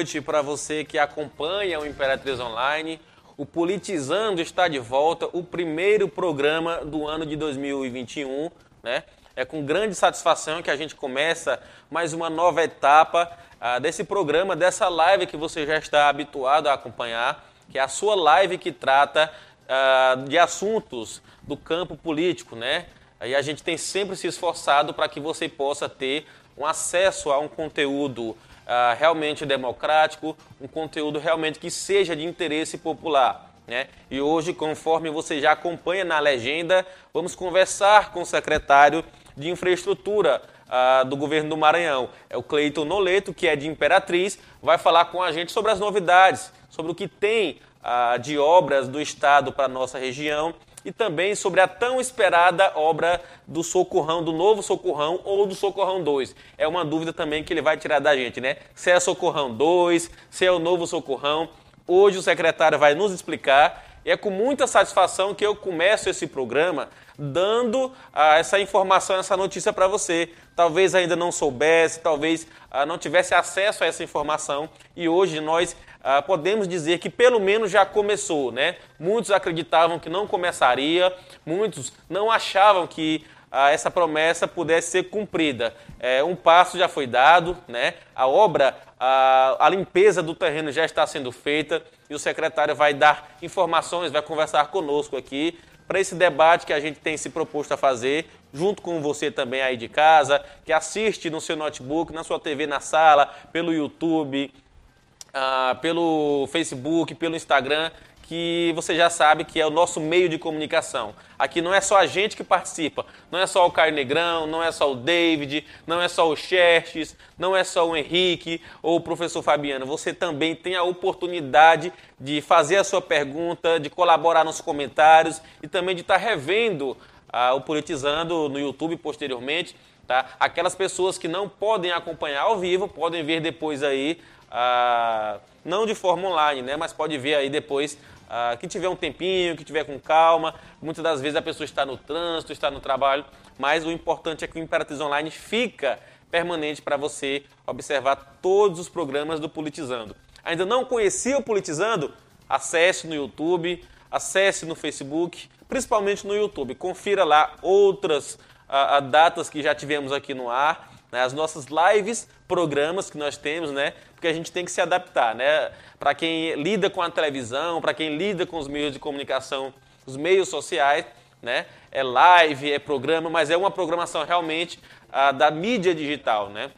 noite para você que acompanha o Imperatriz Online. O Politizando está de volta, o primeiro programa do ano de 2021, né? É com grande satisfação que a gente começa mais uma nova etapa ah, desse programa, dessa live que você já está habituado a acompanhar, que é a sua live que trata ah, de assuntos do campo político, né? Aí a gente tem sempre se esforçado para que você possa ter um acesso a um conteúdo uh, realmente democrático, um conteúdo realmente que seja de interesse popular. Né? E hoje, conforme você já acompanha na legenda, vamos conversar com o secretário de Infraestrutura uh, do governo do Maranhão. É o Cleiton Noleto, que é de Imperatriz, vai falar com a gente sobre as novidades, sobre o que tem uh, de obras do Estado para a nossa região e também sobre a tão esperada obra do Socorrão, do novo Socorrão ou do Socorrão 2. É uma dúvida também que ele vai tirar da gente, né? Se é Socorrão 2, se é o novo Socorrão. Hoje o secretário vai nos explicar e é com muita satisfação que eu começo esse programa dando ah, essa informação, essa notícia para você. Talvez ainda não soubesse, talvez ah, não tivesse acesso a essa informação e hoje nós ah, podemos dizer que pelo menos já começou, né? Muitos acreditavam que não começaria, muitos não achavam que ah, essa promessa pudesse ser cumprida. É, um passo já foi dado, né? A obra, a, a limpeza do terreno já está sendo feita e o secretário vai dar informações, vai conversar conosco aqui para esse debate que a gente tem se proposto a fazer, junto com você também aí de casa, que assiste no seu notebook, na sua TV na sala, pelo YouTube, ah, pelo Facebook, pelo Instagram, que você já sabe que é o nosso meio de comunicação. Aqui não é só a gente que participa, não é só o Caio Negrão, não é só o David, não é só o Xerxes, não é só o Henrique ou o professor Fabiano. Você também tem a oportunidade de fazer a sua pergunta, de colaborar nos comentários e também de estar revendo ah, o Politizando no YouTube posteriormente. Tá? Aquelas pessoas que não podem acompanhar ao vivo podem ver depois aí ah, não de forma online, né? Mas pode ver aí depois ah, que tiver um tempinho, que tiver com calma. Muitas das vezes a pessoa está no trânsito, está no trabalho, mas o importante é que o Imperatriz Online fica permanente para você observar todos os programas do Politizando. Ainda não conhecia o Politizando? Acesse no YouTube, acesse no Facebook, principalmente no YouTube. Confira lá outras ah, datas que já tivemos aqui no ar, né? as nossas lives, programas que nós temos, né? porque a gente tem que se adaptar, né? Para quem lida com a televisão, para quem lida com os meios de comunicação, os meios sociais, né? É live, é programa, mas é uma programação realmente ah, da mídia digital, né?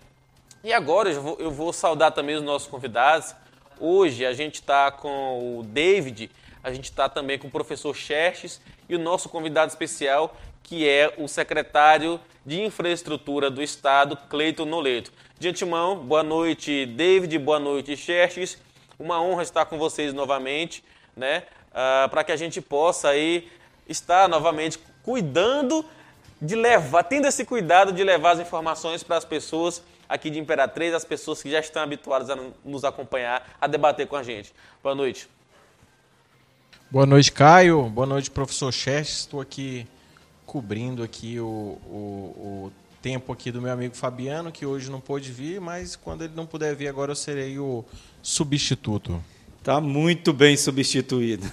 E agora eu vou, eu vou saudar também os nossos convidados. Hoje a gente está com o David, a gente está também com o professor Xerxes e o nosso convidado especial, que é o secretário de Infraestrutura do Estado, Cleiton Noleto. De antemão, boa noite, David, boa noite, Xerxes. Uma honra estar com vocês novamente, né? Ah, para que a gente possa aí estar novamente cuidando de levar, tendo esse cuidado de levar as informações para as pessoas aqui de Imperatriz, as pessoas que já estão habituadas a nos acompanhar, a debater com a gente. Boa noite. Boa noite, Caio. Boa noite, professor Xerxes. Estou aqui cobrindo aqui o, o, o tempo aqui do meu amigo Fabiano, que hoje não pôde vir, mas quando ele não puder vir agora eu serei o substituto. Tá muito bem substituído.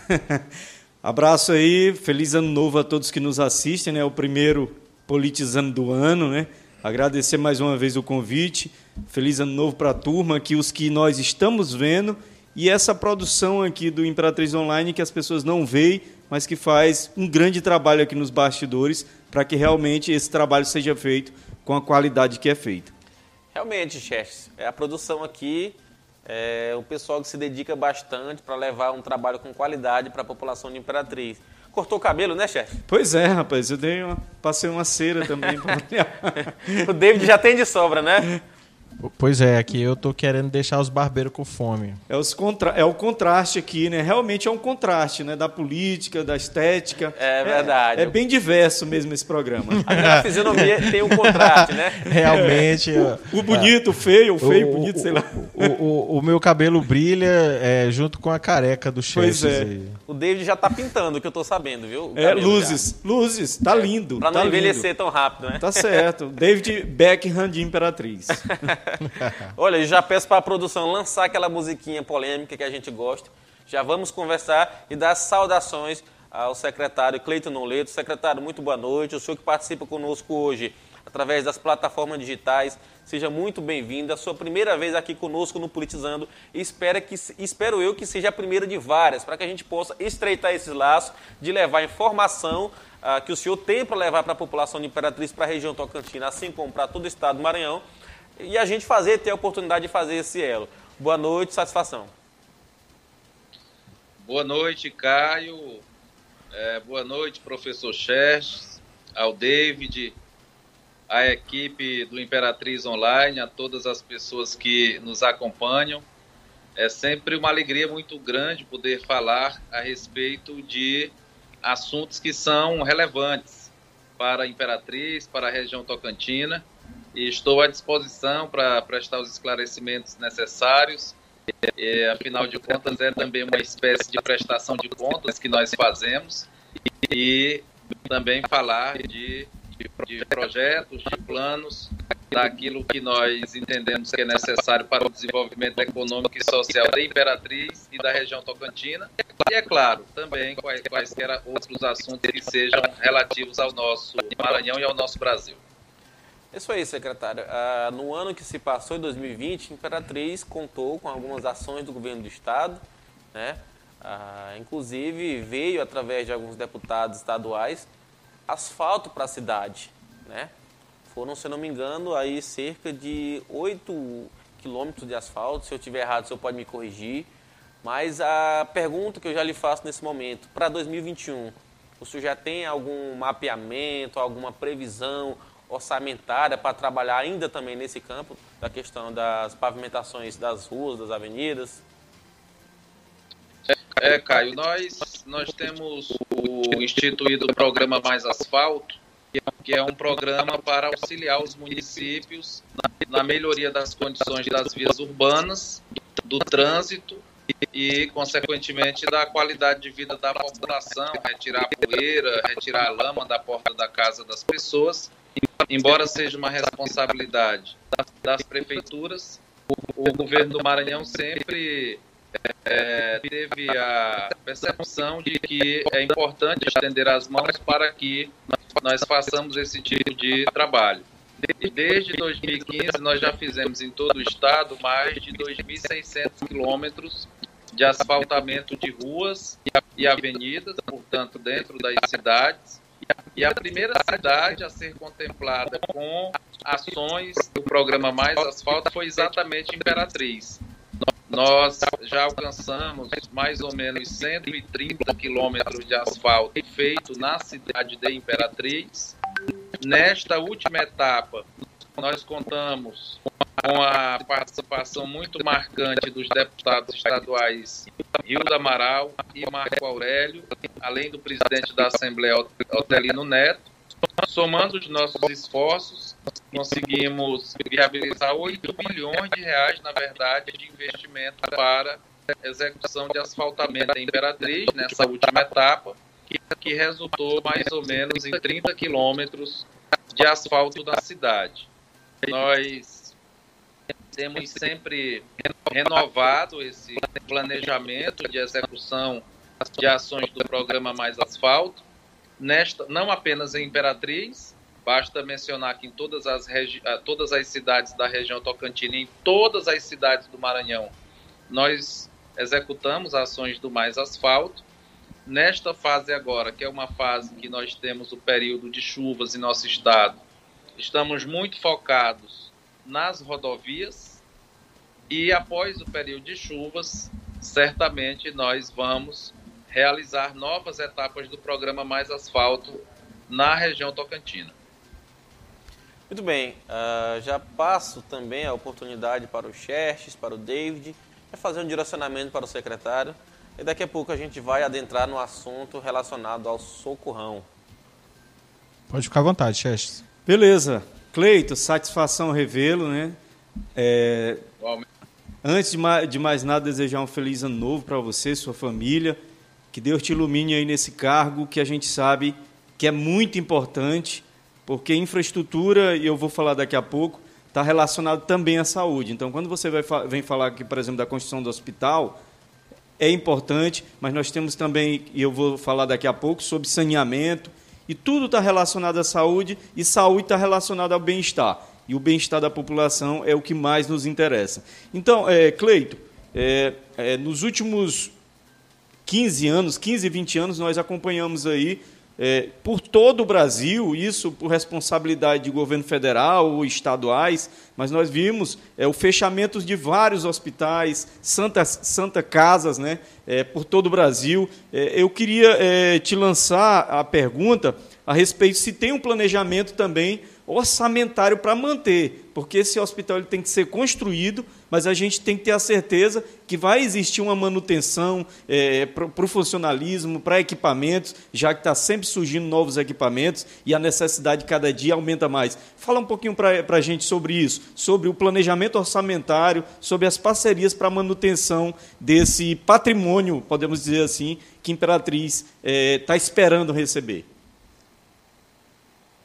Abraço aí, feliz ano novo a todos que nos assistem, né? O primeiro politizando do ano, né? Agradecer mais uma vez o convite. Feliz ano novo para a turma, que os que nós estamos vendo e essa produção aqui do Imperatriz Online que as pessoas não veem, mas que faz um grande trabalho aqui nos bastidores para que realmente esse trabalho seja feito com a qualidade que é feita. Realmente, chefes, é a produção aqui, é o pessoal que se dedica bastante para levar um trabalho com qualidade para a população de Imperatriz. Cortou o cabelo, né, chefe? Pois é, rapaz, eu dei uma, passei uma cera também. o David já tem de sobra, né? Pois é, aqui eu tô querendo deixar os barbeiros com fome. É, os contra... é o contraste aqui, né? Realmente é um contraste, né? Da política, da estética. É verdade. É, é bem diverso mesmo esse programa. A fisionomia tem um contraste, né? Realmente. O, o bonito, o feio, o feio, o, bonito, sei lá. O, o, o, meu cabelo brilha é, junto com a careca do chefe. Pois é. Aí. O David já tá pintando, que eu tô sabendo, viu? É, luzes, já. luzes. Tá lindo. Pra não tá envelhecer lindo. tão rápido, né? Tá certo. David Beckham de Imperatriz. Olha, já peço para a produção lançar aquela musiquinha polêmica que a gente gosta. Já vamos conversar e dar saudações ao secretário Cleiton Noleto. Secretário, muito boa noite. O senhor que participa conosco hoje através das plataformas digitais. Seja muito bem-vindo. A sua primeira vez aqui conosco no Politizando. Espero, que, espero eu que seja a primeira de várias, para que a gente possa estreitar esses laços, de levar informação ah, que o senhor tem para levar para a população de Imperatriz, para a região Tocantina, assim como para todo o estado do Maranhão, e a gente fazer, ter a oportunidade de fazer esse elo. Boa noite, satisfação. Boa noite, Caio. É, boa noite, professor Xerxes, ao David, à equipe do Imperatriz Online, a todas as pessoas que nos acompanham. É sempre uma alegria muito grande poder falar a respeito de assuntos que são relevantes para a Imperatriz, para a região tocantina, e estou à disposição para prestar os esclarecimentos necessários. E, afinal de contas, é também uma espécie de prestação de contas que nós fazemos e também falar de de projetos, de planos, daquilo que nós entendemos que é necessário para o desenvolvimento econômico e social da Imperatriz e da região Tocantina. E, é claro, também quaisquer outros assuntos que sejam relativos ao nosso Maranhão e ao nosso Brasil. Isso aí, secretário. Ah, no ano que se passou, em 2020, a Imperatriz contou com algumas ações do governo do Estado, né? Ah, inclusive veio através de alguns deputados estaduais asfalto para a cidade, né? Foram, se eu não me engano, aí cerca de 8 quilômetros de asfalto. Se eu estiver errado, o senhor pode me corrigir. Mas a pergunta que eu já lhe faço nesse momento, para 2021, o senhor já tem algum mapeamento, alguma previsão orçamentária para trabalhar ainda também nesse campo da questão das pavimentações das ruas, das avenidas? É, Caio, nós, nós temos o instituído o programa Mais Asfalto, que é um programa para auxiliar os municípios na melhoria das condições das vias urbanas, do trânsito e, consequentemente, da qualidade de vida da população, retirar a poeira, retirar a lama da porta da casa das pessoas. Embora seja uma responsabilidade das prefeituras, o governo do Maranhão sempre é, teve a percepção de que é importante estender as mãos para que nós façamos esse tipo de trabalho. Desde 2015, nós já fizemos em todo o estado mais de 2.600 quilômetros de asfaltamento de ruas e avenidas, portanto, dentro das cidades. E a primeira cidade a ser contemplada com ações do programa Mais Asfalto foi exatamente Imperatriz. Nós já alcançamos mais ou menos 130 quilômetros de asfalto feito na cidade de Imperatriz. Nesta última etapa, nós contamos com a participação muito marcante dos deputados estaduais do Amaral e Marco Aurélio, além do presidente da Assembleia, Otelino Neto. Somando os nossos esforços, conseguimos viabilizar 8 bilhões de reais, na verdade, de investimento para execução de asfaltamento em Imperatriz, nessa última etapa, que, que resultou mais ou menos em 30 quilômetros de asfalto da cidade. Nós temos sempre renovado esse planejamento de execução de ações do programa Mais Asfalto, nesta, não apenas em Imperatriz, basta mencionar que em todas as, ah, todas as cidades da região Tocantina, em todas as cidades do Maranhão, nós executamos ações do Mais Asfalto. Nesta fase agora, que é uma fase que nós temos o período de chuvas em nosso estado, estamos muito focados nas rodovias e após o período de chuvas, certamente nós vamos realizar novas etapas do programa Mais Asfalto na região Tocantina. Muito bem, uh, já passo também a oportunidade para o Xerxes, para o David, para fazer um direcionamento para o secretário e daqui a pouco a gente vai adentrar no assunto relacionado ao socorrão. Pode ficar à vontade, Xerxes. Beleza. Cleito, satisfação revê-lo, né? É... Antes de mais, nada, desejar um feliz ano novo para você, sua família que Deus te ilumine aí nesse cargo que a gente sabe que é muito importante, porque infraestrutura, e eu vou falar daqui a pouco, está relacionado também à saúde. Então, quando você vai, vem falar aqui, por exemplo, da construção do hospital, é importante, mas nós temos também, e eu vou falar daqui a pouco, sobre saneamento, e tudo está relacionado à saúde, e saúde está relacionada ao bem-estar. E o bem-estar da população é o que mais nos interessa. Então, é, Cleito, é, é, nos últimos 15 anos, 15, 20 anos, nós acompanhamos aí é, por todo o Brasil, isso por responsabilidade de governo federal ou estaduais, mas nós vimos é, o fechamento de vários hospitais, santas, santa casas, né, é, por todo o Brasil. É, eu queria é, te lançar a pergunta a respeito se tem um planejamento também orçamentário para manter, porque esse hospital ele tem que ser construído, mas a gente tem que ter a certeza que vai existir uma manutenção é, para o funcionalismo, para equipamentos, já que está sempre surgindo novos equipamentos e a necessidade cada dia aumenta mais. Fala um pouquinho para a gente sobre isso, sobre o planejamento orçamentário, sobre as parcerias para a manutenção desse patrimônio, podemos dizer assim, que Imperatriz está é, tá esperando receber.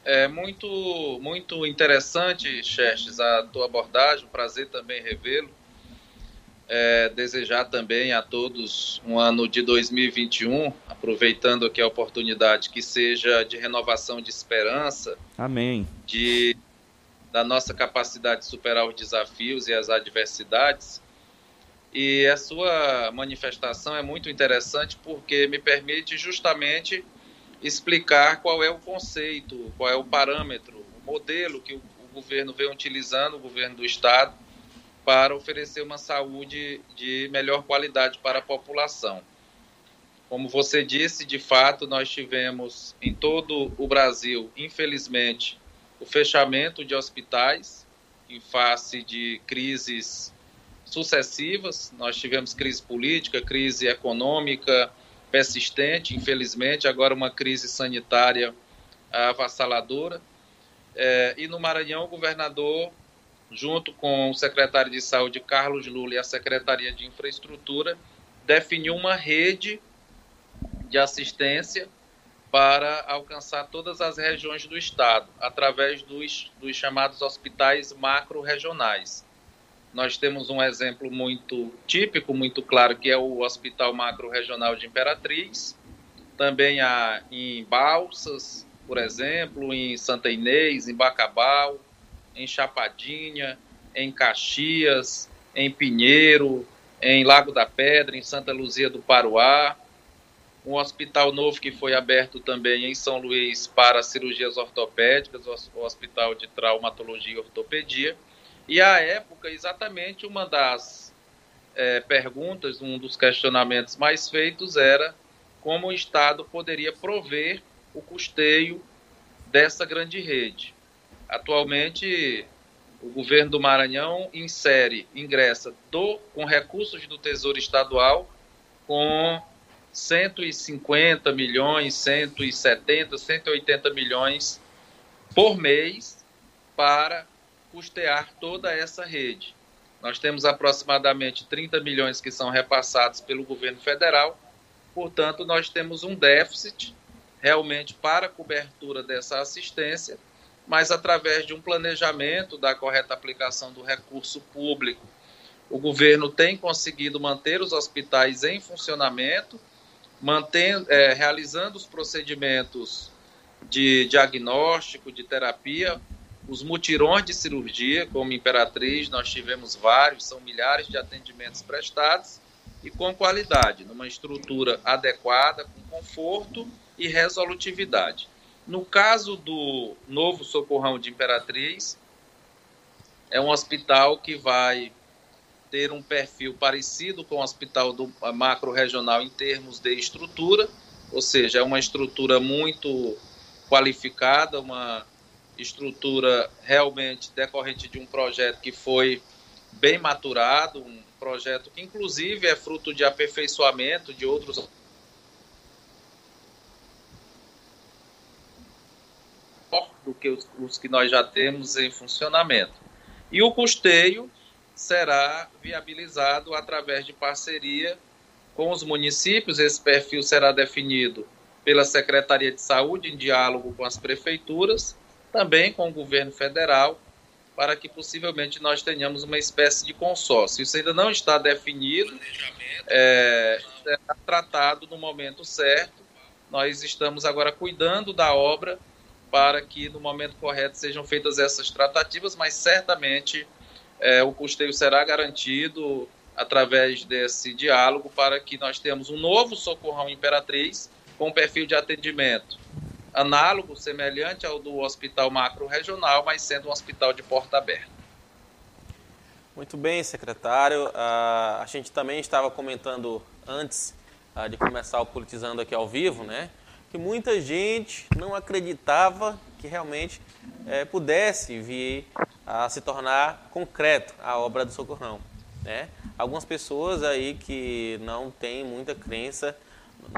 É muito, muito interessante, Xerxes, a tua abordagem, prazer também revê-lo. É, desejar também a todos um ano de 2021, aproveitando aqui a oportunidade que seja de renovação de esperança. Amém. De, da nossa capacidade de superar os desafios e as adversidades. E a sua manifestação é muito interessante porque me permite justamente explicar qual é o conceito, qual é o parâmetro, o modelo que o, o governo vem utilizando, o governo do Estado, para oferecer uma saúde de melhor qualidade para a população. Como você disse, de fato, nós tivemos em todo o Brasil, infelizmente, o fechamento de hospitais em face de crises sucessivas. Nós tivemos crise política, crise econômica, persistente, infelizmente, agora uma crise sanitária avassaladora. É, e no Maranhão, o governador, junto com o secretário de Saúde, Carlos Lula, e a Secretaria de Infraestrutura, definiu uma rede de assistência para alcançar todas as regiões do estado, através dos, dos chamados hospitais macro-regionais. Nós temos um exemplo muito típico, muito claro, que é o Hospital Macro Regional de Imperatriz. Também há em Balsas, por exemplo, em Santa Inês, em Bacabal, em Chapadinha, em Caxias, em Pinheiro, em Lago da Pedra, em Santa Luzia do Paruá. Um hospital novo que foi aberto também em São Luís para cirurgias ortopédicas, o Hospital de Traumatologia e Ortopedia e à época, exatamente uma das é, perguntas, um dos questionamentos mais feitos era como o Estado poderia prover o custeio dessa grande rede. Atualmente, o governo do Maranhão insere, ingressa do, com recursos do Tesouro Estadual com 150 milhões, 170, 180 milhões por mês para custear toda essa rede. Nós temos aproximadamente 30 milhões que são repassados pelo governo federal, portanto, nós temos um déficit realmente para a cobertura dessa assistência, mas através de um planejamento da correta aplicação do recurso público, o governo tem conseguido manter os hospitais em funcionamento, mantendo, é, realizando os procedimentos de diagnóstico, de terapia, os mutirões de cirurgia, como Imperatriz, nós tivemos vários, são milhares de atendimentos prestados e com qualidade, numa estrutura adequada, com conforto e resolutividade. No caso do novo Socorrão de Imperatriz, é um hospital que vai ter um perfil parecido com o hospital do macro regional em termos de estrutura, ou seja, é uma estrutura muito qualificada, uma estrutura realmente decorrente de um projeto que foi bem maturado, um projeto que inclusive é fruto de aperfeiçoamento de outros do que os, os que nós já temos em funcionamento. E o custeio será viabilizado através de parceria com os municípios. Esse perfil será definido pela Secretaria de Saúde em diálogo com as prefeituras também com o governo federal para que possivelmente nós tenhamos uma espécie de consórcio. Isso ainda não está definido, é, será tratado no momento certo. Nós estamos agora cuidando da obra para que no momento correto sejam feitas essas tratativas, mas certamente é, o custeio será garantido através desse diálogo para que nós tenhamos um novo Socorrão Imperatriz com perfil de atendimento análogo, semelhante ao do Hospital Macro Regional, mas sendo um hospital de porta aberta. Muito bem, secretário. Uh, a gente também estava comentando antes uh, de começar o Politizando aqui ao vivo, né? Que muita gente não acreditava que realmente eh, pudesse vir a se tornar concreto a obra do Socorrão. Né? Algumas pessoas aí que não têm muita crença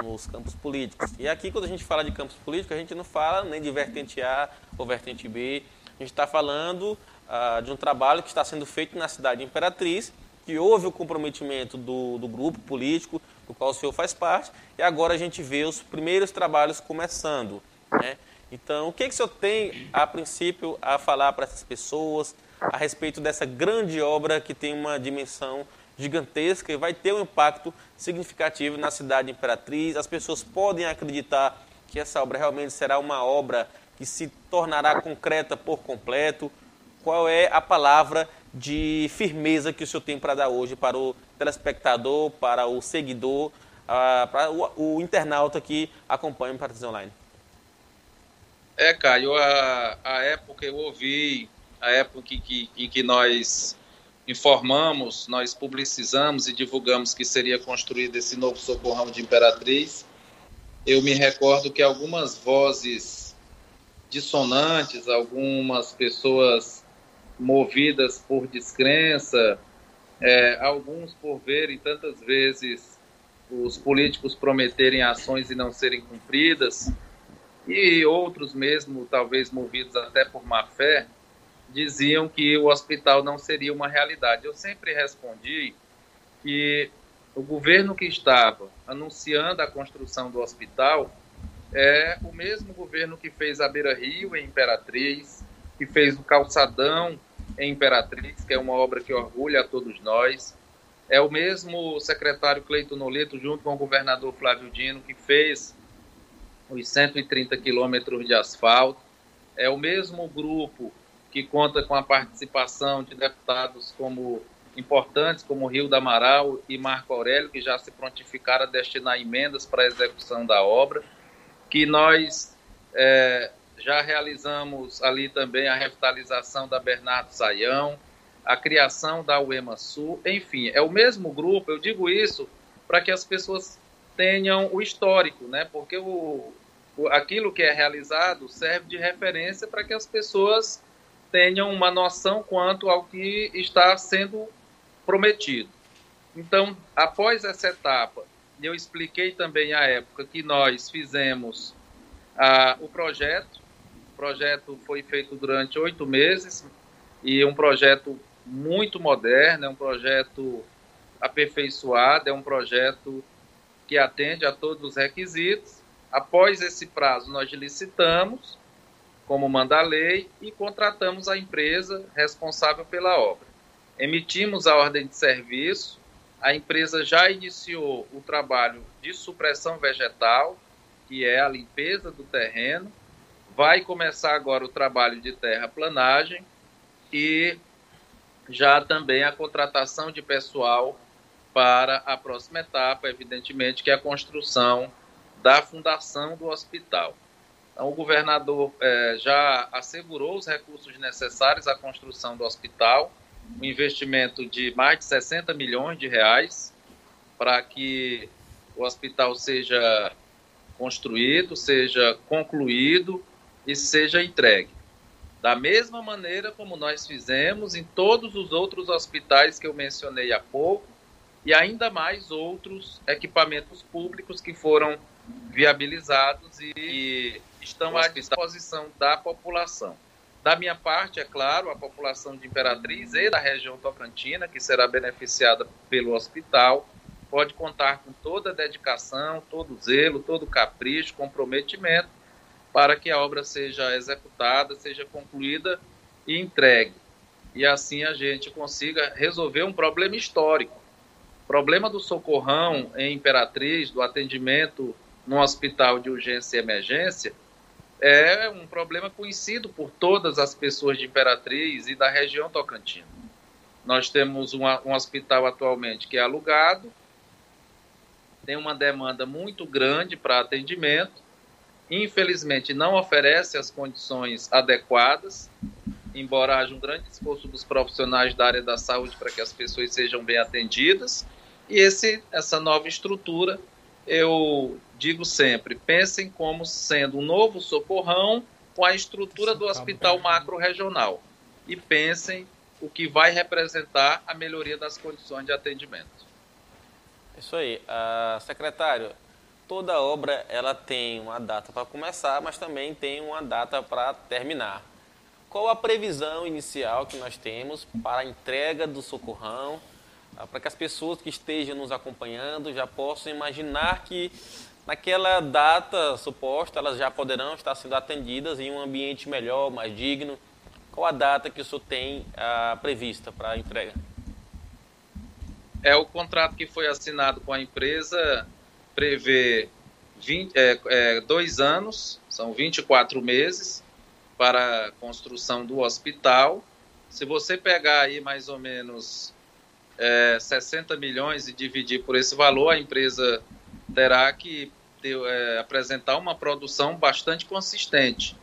nos campos políticos. E aqui, quando a gente fala de campos políticos, a gente não fala nem de vertente A ou vertente B. A gente está falando ah, de um trabalho que está sendo feito na cidade de Imperatriz, que houve o comprometimento do, do grupo político, do qual o senhor faz parte, e agora a gente vê os primeiros trabalhos começando. Né? Então, o que, que o senhor tem, a princípio, a falar para essas pessoas a respeito dessa grande obra que tem uma dimensão gigantesca e vai ter um impacto significativo na cidade imperatriz. As pessoas podem acreditar que essa obra realmente será uma obra que se tornará concreta por completo. Qual é a palavra de firmeza que o senhor tem para dar hoje para o telespectador, para o seguidor, para o, o, internauta que acompanha o Imperatriz Online? É, Caio, a, a época eu ouvi, a época em que, em que nós informamos, nós publicizamos e divulgamos que seria construído esse novo socorrão de Imperatriz, eu me recordo que algumas vozes dissonantes, algumas pessoas movidas por descrença, é, alguns por verem tantas vezes os políticos prometerem ações e não serem cumpridas, e outros mesmo, talvez movidos até por má fé, diziam que o hospital não seria uma realidade. Eu sempre respondi que o governo que estava anunciando a construção do hospital é o mesmo governo que fez a Beira Rio em Imperatriz, que fez o Calçadão em Imperatriz, que é uma obra que orgulha a todos nós. É o mesmo secretário Cleiton Noleto, junto com o governador Flávio Dino, que fez os 130 quilômetros de asfalto. É o mesmo grupo que conta com a participação de deputados como importantes como Rio da Amaral e Marco Aurélio, que já se prontificaram a destinar emendas para a execução da obra, que nós é, já realizamos ali também a revitalização da Bernardo Saião, a criação da UEMA Sul, enfim, é o mesmo grupo, eu digo isso para que as pessoas tenham o histórico, né? porque o, o, aquilo que é realizado serve de referência para que as pessoas tenham uma noção quanto ao que está sendo prometido. Então, após essa etapa, eu expliquei também à época que nós fizemos ah, o projeto. O projeto foi feito durante oito meses e é um projeto muito moderno, é um projeto aperfeiçoado, é um projeto que atende a todos os requisitos. Após esse prazo, nós licitamos como manda a lei, e contratamos a empresa responsável pela obra. Emitimos a ordem de serviço, a empresa já iniciou o trabalho de supressão vegetal, que é a limpeza do terreno, vai começar agora o trabalho de terraplanagem e já também a contratação de pessoal para a próxima etapa, evidentemente, que é a construção da fundação do hospital. Então, o governador é, já assegurou os recursos necessários à construção do hospital, um investimento de mais de 60 milhões de reais para que o hospital seja construído, seja concluído e seja entregue. Da mesma maneira como nós fizemos em todos os outros hospitais que eu mencionei há pouco, e ainda mais outros equipamentos públicos que foram viabilizados e estão à disposição da população. Da minha parte, é claro, a população de Imperatriz e da região Tocantina, que será beneficiada pelo hospital, pode contar com toda a dedicação, todo o zelo, todo o capricho, comprometimento para que a obra seja executada, seja concluída e entregue. e assim a gente consiga resolver um problema histórico. O problema do socorrão em Imperatriz, do atendimento no hospital de urgência e emergência, é um problema conhecido por todas as pessoas de Imperatriz e da região Tocantina. Nós temos um, um hospital atualmente que é alugado, tem uma demanda muito grande para atendimento, infelizmente não oferece as condições adequadas, embora haja um grande esforço dos profissionais da área da saúde para que as pessoas sejam bem atendidas. E esse, essa nova estrutura, eu digo sempre, pensem como sendo um novo socorrão com a estrutura do hospital macro-regional. E pensem o que vai representar a melhoria das condições de atendimento. Isso aí. Uh, secretário, toda obra ela tem uma data para começar, mas também tem uma data para terminar. Qual a previsão inicial que nós temos para a entrega do socorrão, para que as pessoas que estejam nos acompanhando já possam imaginar que naquela data suposta elas já poderão estar sendo atendidas em um ambiente melhor, mais digno? Qual a data que o senhor tem uh, prevista para a entrega? É o contrato que foi assinado com a empresa prevê 20, é, é, dois anos, são 24 meses para a construção do hospital. Se você pegar aí mais ou menos é, 60 milhões e dividir por esse valor, a empresa terá que ter, é, apresentar uma produção bastante consistente,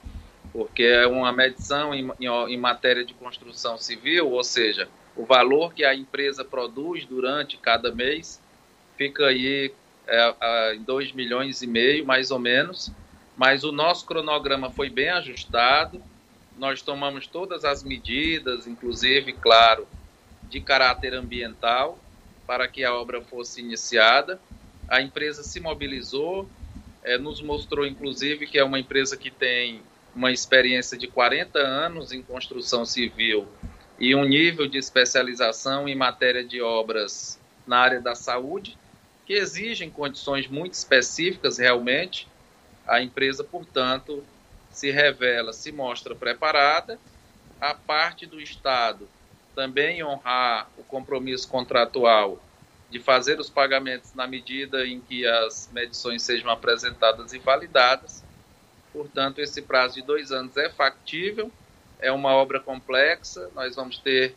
porque é uma medição em, em, em, matéria de construção civil, ou seja, o valor que a empresa produz durante cada mês fica aí é, em 2 milhões e meio, mais ou menos, mas o nosso cronograma foi bem ajustado, nós tomamos todas as medidas, inclusive, claro, de caráter ambiental, para que a obra fosse iniciada. A empresa se mobilizou, é, nos mostrou, inclusive, que é uma empresa que tem uma experiência de 40 anos em construção civil e um nível de especialização em matéria de obras na área da saúde, que exigem condições muito específicas realmente. A empresa, portanto, se revela, se mostra preparada. A parte do Estado também honrar o compromisso contratual de fazer os pagamentos na medida em que as medições sejam apresentadas e validadas. Portanto, esse prazo de dois anos é factível, é uma obra complexa. Nós vamos ter,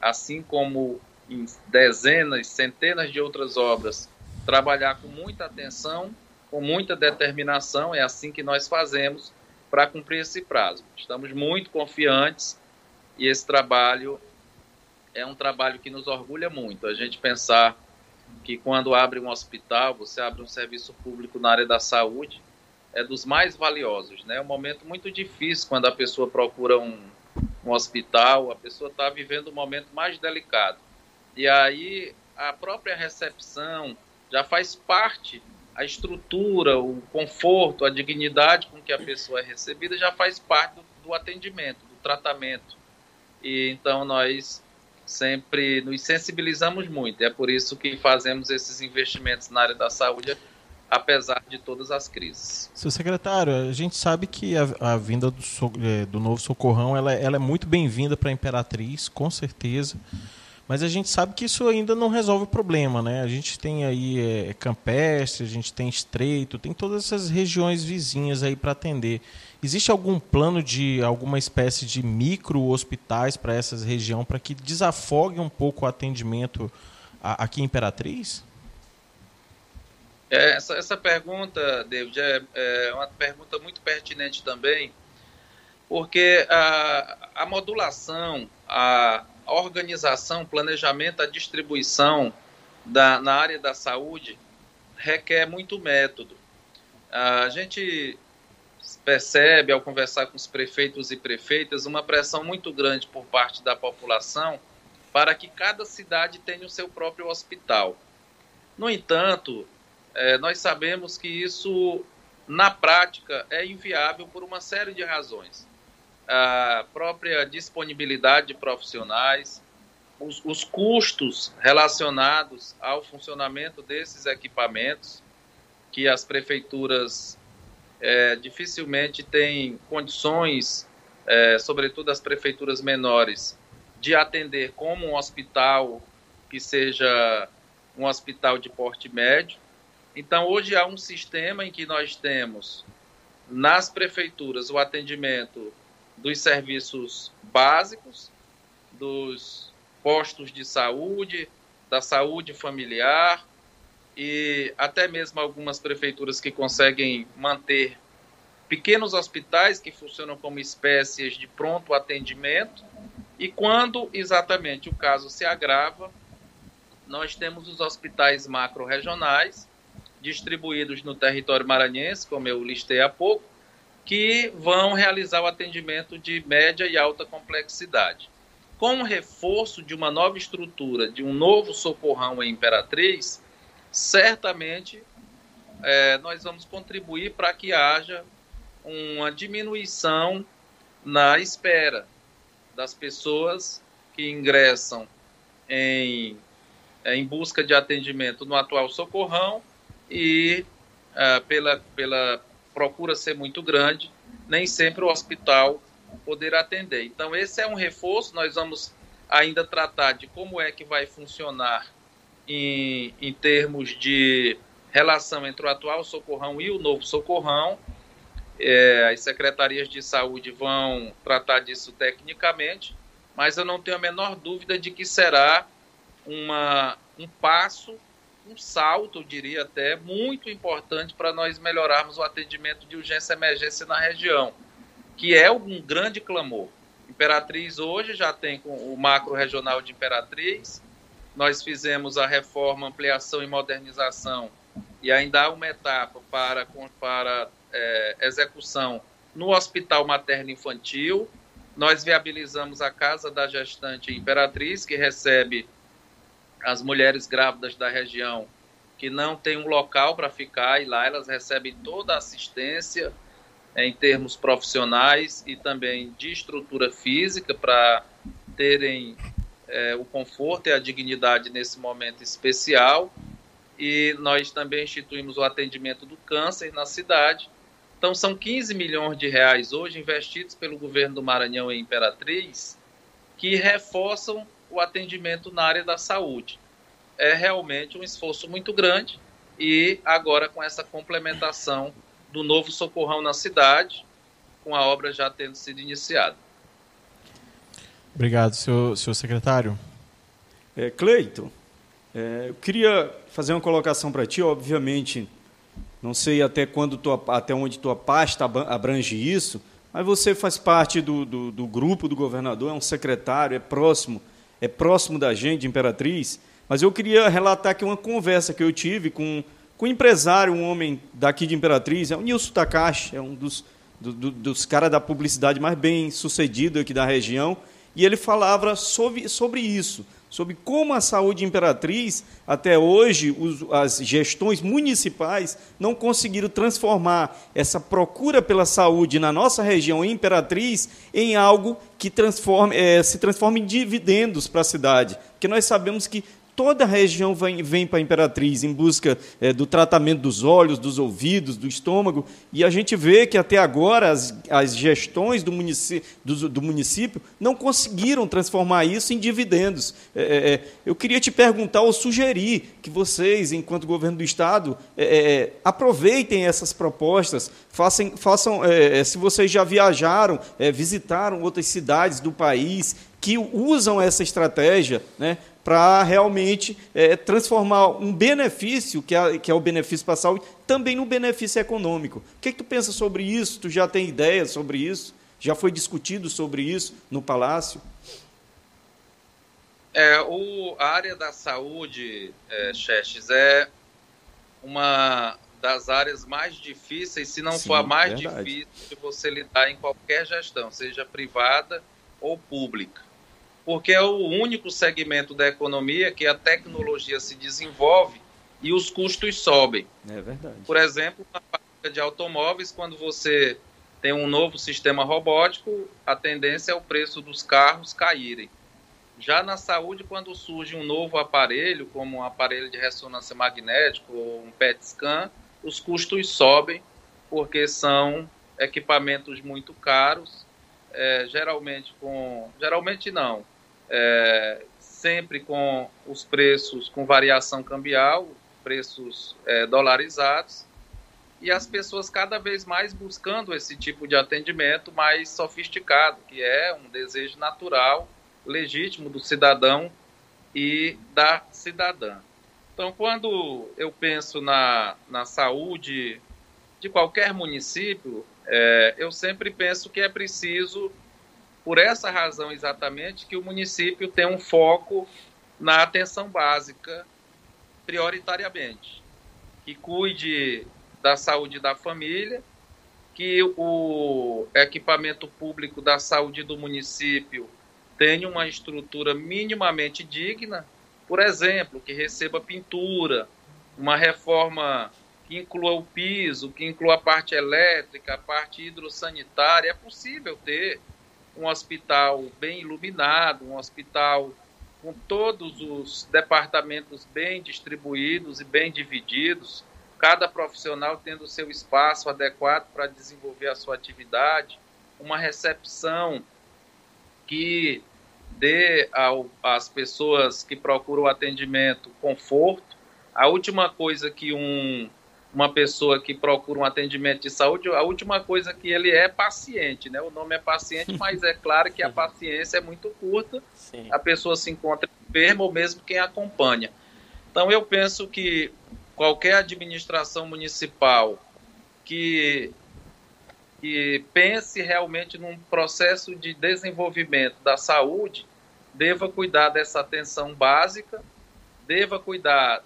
assim como em dezenas, centenas de outras obras, trabalhar com muita atenção, com muita determinação. É assim que nós fazemos para cumprir esse prazo. Estamos muito confiantes e esse trabalho é um trabalho que nos orgulha muito. A gente pensar que quando abre um hospital, você abre um serviço público na área da saúde, é dos mais valiosos, né? É um momento muito difícil quando a pessoa procura um, um hospital, a pessoa está vivendo um momento mais delicado. E aí a própria recepção já faz parte, a estrutura, o conforto, a dignidade com que a pessoa é recebida já faz parte do, do atendimento, do tratamento. E então nós sempre nos sensibilizamos muito. É por isso que fazemos esses investimentos na área da saúde apesar de todas as crises. Seu secretário, a gente sabe que a, a vinda do, é, do, novo socorrão ela, ela é muito bem-vinda para a Imperatriz, com certeza. Mas a gente sabe que isso ainda não resolve o problema, né? A gente tem aí é, Campestre, a gente tem Estreito, tem todas essas regiões vizinhas aí para atender. Existe algum plano de alguma espécie de micro hospitais para essas regiões para que desafogue um pouco o atendimento aqui em Imperatriz? É, essa, essa pergunta, David, é, é, uma pergunta muito pertinente também, porque a, a modulação, a organização, planejamento, a distribuição da, na área da saúde requer muito método. A gente percebe, ao conversar com os prefeitos e prefeitas, uma pressão muito grande por parte da população para que cada cidade tenha o seu próprio hospital. No entanto, é, nós sabemos que isso, na prática, é inviável por uma série de razões. A própria disponibilidade de profissionais, os, os custos relacionados ao funcionamento desses equipamentos, que as prefeituras é, dificilmente têm condições, é, sobretudo as prefeituras menores, de atender como um hospital que seja um hospital de porte médio. Então, hoje há um sistema em que nós temos nas prefeituras o atendimento dos serviços básicos, dos postos de saúde, da saúde familiar e até mesmo algumas prefeituras que conseguem manter pequenos hospitais que funcionam como espécies de pronto atendimento. E quando exatamente o caso se agrava, nós temos os hospitais macro-regionais, distribuídos no território maranhense, como eu listei há pouco, que vão realizar o atendimento de média e alta complexidade. Com o reforço de uma nova estrutura, de um novo socorrão em Imperatriz, certamente é, nós vamos contribuir para que haja uma diminuição na espera das pessoas que ingressam em, em busca de atendimento no atual socorrão e uh, pela, pela procura ser muito grande, nem sempre o hospital poderá atender. Então, esse é um reforço. Nós vamos ainda tratar de como é que vai funcionar em, em termos de relação entre o atual socorrão e o novo socorrão. É, as secretarias de saúde vão tratar disso tecnicamente, mas eu não tenho a menor dúvida de que será uma, um passo um salto, eu diria até, muito importante para nós melhorarmos o atendimento de urgência e emergência na região, que é um grande clamor. Imperatriz hoje já tem o macro regional de Imperatriz, nós fizemos a reforma, ampliação e modernização, e ainda há uma etapa para, para é, execução no Hospital Materno Infantil. Nós viabilizamos a Casa da Gestante Imperatriz, que recebe as mulheres grávidas da região que não têm um local para ficar e lá elas recebem toda a assistência em termos profissionais e também de estrutura física para terem é, o conforto e a dignidade nesse momento especial. E nós também instituímos o atendimento do câncer na cidade. Então, são 15 milhões de reais hoje investidos pelo governo do Maranhão em Imperatriz que reforçam o atendimento na área da saúde. É realmente um esforço muito grande e agora com essa complementação do novo socorrão na cidade, com a obra já tendo sido iniciada. Obrigado, senhor, senhor secretário. É, Cleiton, é, eu queria fazer uma colocação para ti, obviamente, não sei até quando tua, até onde tua pasta abrange isso, mas você faz parte do, do, do grupo do governador, é um secretário, é próximo é próximo da gente, Imperatriz, mas eu queria relatar aqui uma conversa que eu tive com, com um empresário, um homem daqui de Imperatriz, é o Nilson Takashi, é um dos, do, do, dos caras da publicidade mais bem sucedido aqui da região, e ele falava sobre, sobre isso, sobre como a saúde imperatriz, até hoje, os, as gestões municipais não conseguiram transformar essa procura pela saúde na nossa região imperatriz em algo que transforme, é, se transforme em dividendos para a cidade. Porque nós sabemos que toda a região vem, vem para a Imperatriz em busca é, do tratamento dos olhos, dos ouvidos, do estômago, e a gente vê que até agora as, as gestões do município, do, do município não conseguiram transformar isso em dividendos. É, é, é eu queria te perguntar ou sugerir que vocês, enquanto governo do Estado, é, é, aproveitem essas propostas, façam, façam se vocês já viajaram, visitaram outras cidades do país, que usam essa estratégia né, para realmente é, transformar um benefício, que é, que é o benefício para a saúde, também no benefício econômico. O que, é que tu pensa sobre isso? Tu já tem ideia sobre isso? Já foi discutido sobre isso no Palácio? É, o, a área da saúde, é, Xerxes, é uma das áreas mais difíceis, se não Sim, for a mais verdade. difícil de você lidar em qualquer gestão, seja privada ou pública porque é o único segmento da economia que a tecnologia se desenvolve e os custos sobem. É verdade. Por exemplo, na fábrica de automóveis, quando você tem um novo sistema robótico, a tendência é o preço dos carros caírem. Já na saúde, quando surge um novo aparelho, como um aparelho de ressonância magnética ou um PET scan, os custos sobem, porque são equipamentos muito caros, é, geralmente com. Geralmente não é, sempre com os preços com variação cambial, preços é, dolarizados, e as pessoas cada vez mais buscando esse tipo de atendimento mais sofisticado, que é um desejo natural, legítimo do cidadão e da cidadã. Então, quando eu penso na, na saúde de qualquer município, é, eu sempre penso que é preciso, por essa razão exatamente, que o município tenha um foco na atenção básica prioritariamente, que cuide da saúde da família, que o equipamento público da saúde do município tenha uma estrutura minimamente digna, por exemplo, que receba pintura, uma reforma que inclua o piso, que inclua a parte elétrica, a parte hidrossanitária. É possível ter um hospital bem iluminado, um hospital com todos os departamentos bem distribuídos e bem divididos, cada profissional tendo seu espaço adequado para desenvolver a sua atividade, uma recepção que dê ao, às pessoas que procuram atendimento conforto. A última coisa que um, uma pessoa que procura um atendimento de saúde, a última coisa que ele é paciente, né? O nome é paciente, mas é claro que a paciência é muito curta. Sim. A pessoa se encontra enferma ou mesmo quem acompanha. Então eu penso que qualquer administração municipal que, que pense realmente num processo de desenvolvimento da saúde deva cuidar dessa atenção básica, deva cuidar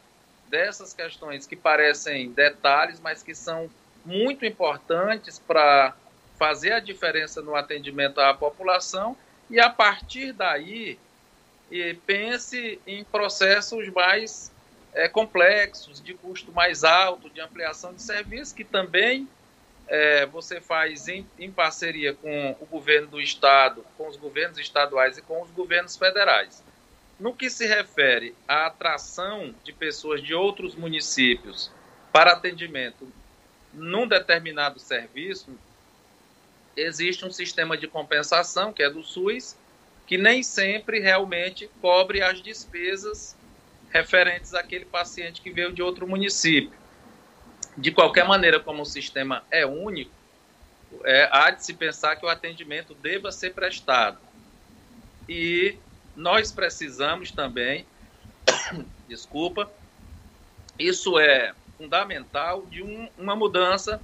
dessas questões que parecem detalhes, mas que são muito importantes para fazer a diferença no atendimento à população e a partir daí pense em processos mais é, complexos, de custo mais alto, de ampliação de serviços, que também é, você faz em, em, parceria com o governo do estado, com os governos estaduais e com os governos federais. No que se refere à atração de pessoas de outros municípios para atendimento num determinado serviço, existe um sistema de compensação, que é do SUS, que nem sempre realmente cobre as despesas referentes àquele paciente que veio de outro município. De qualquer maneira, como o sistema é único, é, há de se pensar que o atendimento deva ser prestado. E nós precisamos também, desculpa, isso é fundamental de um, uma mudança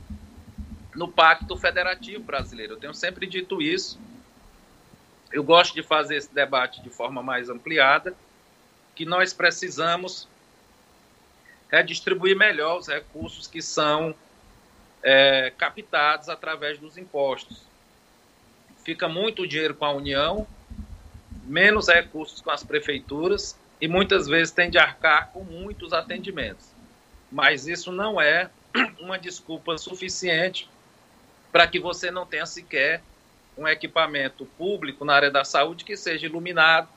no Pacto Federativo Brasileiro. Eu tenho sempre dito isso. Eu gosto de fazer esse debate de forma mais ampliada que nós precisamos redistribuir melhor os recursos que são é, captados através dos impostos. Fica muito dinheiro com a União, menos recursos com as prefeituras e muitas vezes tem de arcar com muitos atendimentos. Mas isso não é uma desculpa suficiente para que você não tenha sequer um equipamento público na área da saúde que seja iluminado,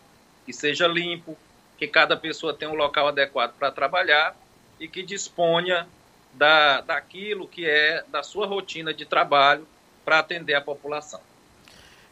que seja limpo, que cada pessoa tenha um local adequado para trabalhar e que disponha da, daquilo que é da sua rotina de trabalho para atender a população.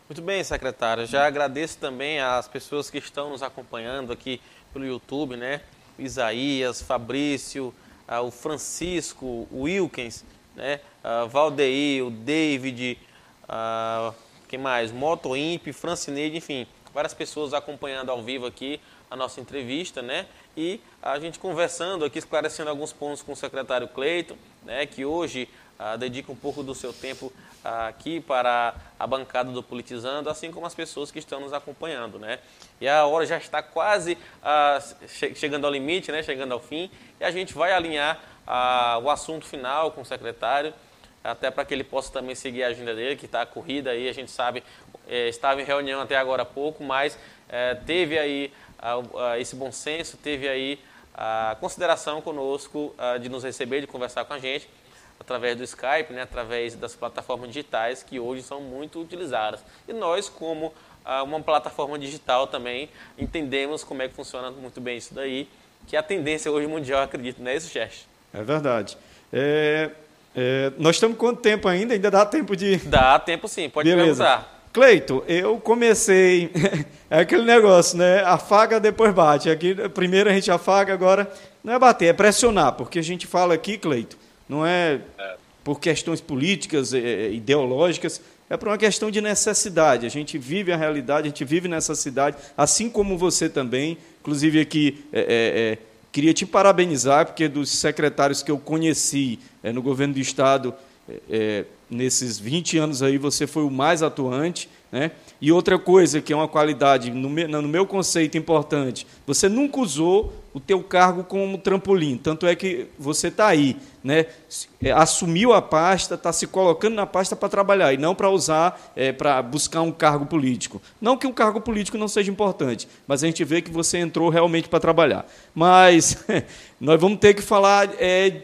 Muito bem, secretário. Já agradeço também às pessoas que estão nos acompanhando aqui pelo YouTube, né? Isaías, Fabrício, ah, o Francisco, o Wilkins, né? Uh, Valdeir, o David, uh, quem mais? Motoimp, Francineide, enfim, várias pessoas acompanhando ao vivo aqui a nossa entrevista, né? E a gente conversando aqui, esclarecendo alguns pontos com o secretário Cleiton, né? Que hoje ah, dedica um pouco do seu tempo ah, aqui para a bancada do Politizando, assim como as pessoas que estão nos acompanhando, né? E a hora já está quase ah, che chegando ao limite, né? Chegando ao fim, e a gente vai alinhar ah, o assunto final com o secretário, até para que ele possa também seguir a agenda dele, que está corrida aí, a gente sabe, é, estava em reunião até agora há pouco, mas é, teve aí esse bom senso, teve aí a consideração conosco de nos receber, de conversar com a gente através do Skype, né, através das plataformas digitais que hoje são muito utilizadas. E nós, como uma plataforma digital também, entendemos como é que funciona muito bem isso daí, que é a tendência hoje mundial, acredito, não é isso, Chester? É verdade. É, é, nós estamos quanto tempo ainda? Ainda dá tempo de... Dá tempo sim, pode Beleza. perguntar. Cleito, eu comecei. é aquele negócio, né? Afaga, depois bate. Aqui, primeiro a gente afaga, agora não é bater, é pressionar, porque a gente fala aqui, Cleito, não é por questões políticas, é, é, ideológicas, é por uma questão de necessidade. A gente vive a realidade, a gente vive nessa cidade, assim como você também. Inclusive aqui, é, é, é queria te parabenizar, porque dos secretários que eu conheci é, no governo do Estado, nesses 20 anos aí você foi o mais atuante. Né? E outra coisa que é uma qualidade, no meu, no meu conceito importante, você nunca usou o teu cargo como trampolim, tanto é que você está aí, né? É, assumiu a pasta, está se colocando na pasta para trabalhar e não para usar, é, para buscar um cargo político. Não que um cargo político não seja importante, mas a gente vê que você entrou realmente para trabalhar. Mas nós vamos ter que falar é,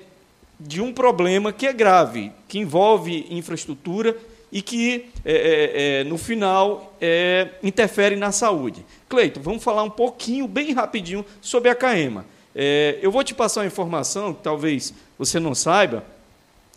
de um problema que é grave, que envolve infraestrutura e que, é, é, é, no final, é, interfere na saúde. Cleito, vamos falar um pouquinho, bem rapidinho, sobre a CAEMA. É, eu vou te passar uma informação que talvez você não saiba.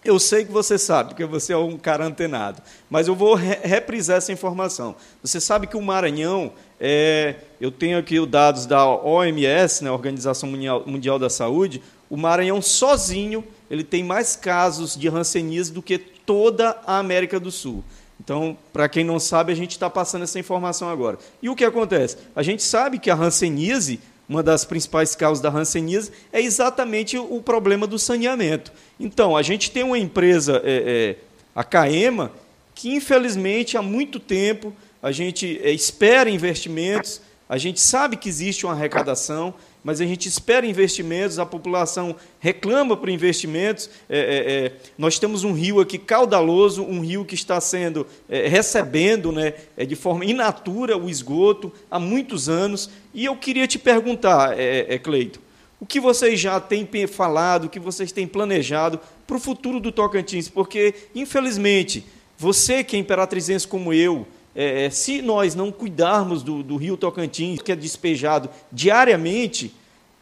Eu sei que você sabe, porque você é um cara antenado, mas eu vou re reprisar essa informação. Você sabe que o Maranhão, é, eu tenho aqui os dados da OMS, né, Organização Mundial da Saúde, o Maranhão sozinho ele tem mais casos de hanseníase do que toda a América do Sul. Então, para quem não sabe, a gente está passando essa informação agora. E o que acontece? A gente sabe que a hanseníase, uma das principais causas da hanseníase, é exatamente o problema do saneamento. Então, a gente tem uma empresa, é, é, a CAEMA, que infelizmente há muito tempo a gente é, espera investimentos, a gente sabe que existe uma arrecadação, mas a gente espera investimentos, a população reclama por investimentos. É, é, é, nós temos um rio aqui caudaloso, um rio que está sendo é, recebendo né, é, de forma inatura o esgoto há muitos anos. E eu queria te perguntar, é, Cleito, o que vocês já têm falado, o que vocês têm planejado para o futuro do Tocantins? Porque, infelizmente, você que é imperatrizense como eu, é, é, se nós não cuidarmos do, do rio Tocantins, que é despejado diariamente,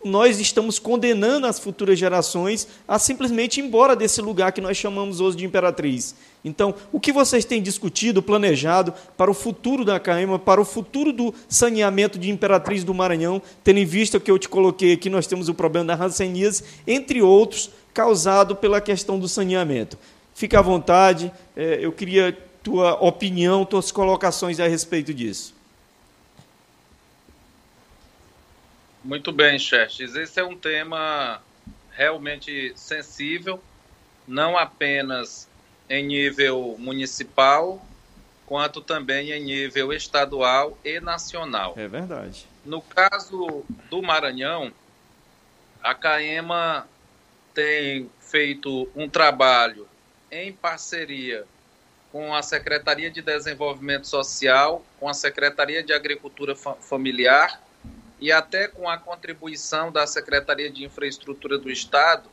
nós estamos condenando as futuras gerações a simplesmente ir embora desse lugar que nós chamamos hoje de Imperatriz. Então, o que vocês têm discutido, planejado para o futuro da Caima, para o futuro do saneamento de Imperatriz do Maranhão, tendo em vista que eu te coloquei aqui, nós temos o problema da hanseníase, entre outros, causado pela questão do saneamento. Fique à vontade, é, eu queria tua opinião, tuas colocações a respeito disso. Muito bem, Xerxes. Esse é um tema realmente sensível, não apenas em nível municipal, quanto também em nível estadual e nacional. É verdade. No caso do Maranhão, a CAEMA tem feito um trabalho em parceria com a Secretaria de Desenvolvimento Social, com a Secretaria de Agricultura Familiar e até com a contribuição da Secretaria de Infraestrutura do Estado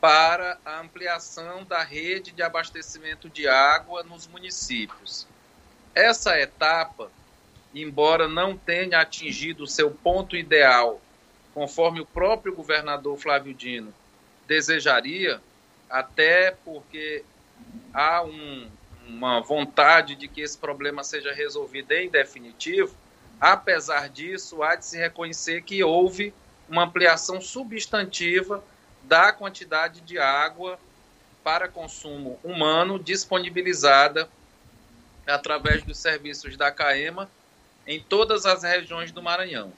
para a ampliação da rede de abastecimento de água nos municípios. Essa etapa, embora não tenha atingido o seu ponto ideal, conforme o próprio governador Flávio Dino desejaria, até porque há um, uma vontade de que esse problema seja resolvido em definitivo, apesar disso, há de se reconhecer que houve uma ampliação substantiva da quantidade de água para consumo humano disponibilizada através dos serviços da CAEMA em todas as regiões do Maranhão.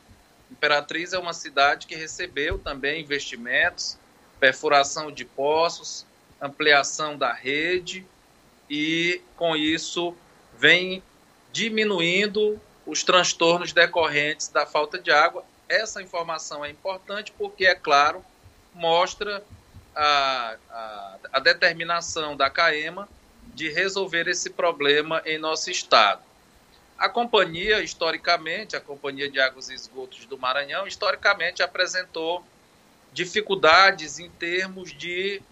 Imperatriz é uma cidade que recebeu também investimentos, perfuração de poços, ampliação da rede e, com isso, vem diminuindo os transtornos decorrentes da falta de água. Essa informação é importante porque, é claro, mostra a, a, a determinação da CAEMA de resolver esse problema em nosso estado. A companhia, historicamente, a Companhia de Águas e Esgotos do Maranhão, historicamente apresentou dificuldades em termos de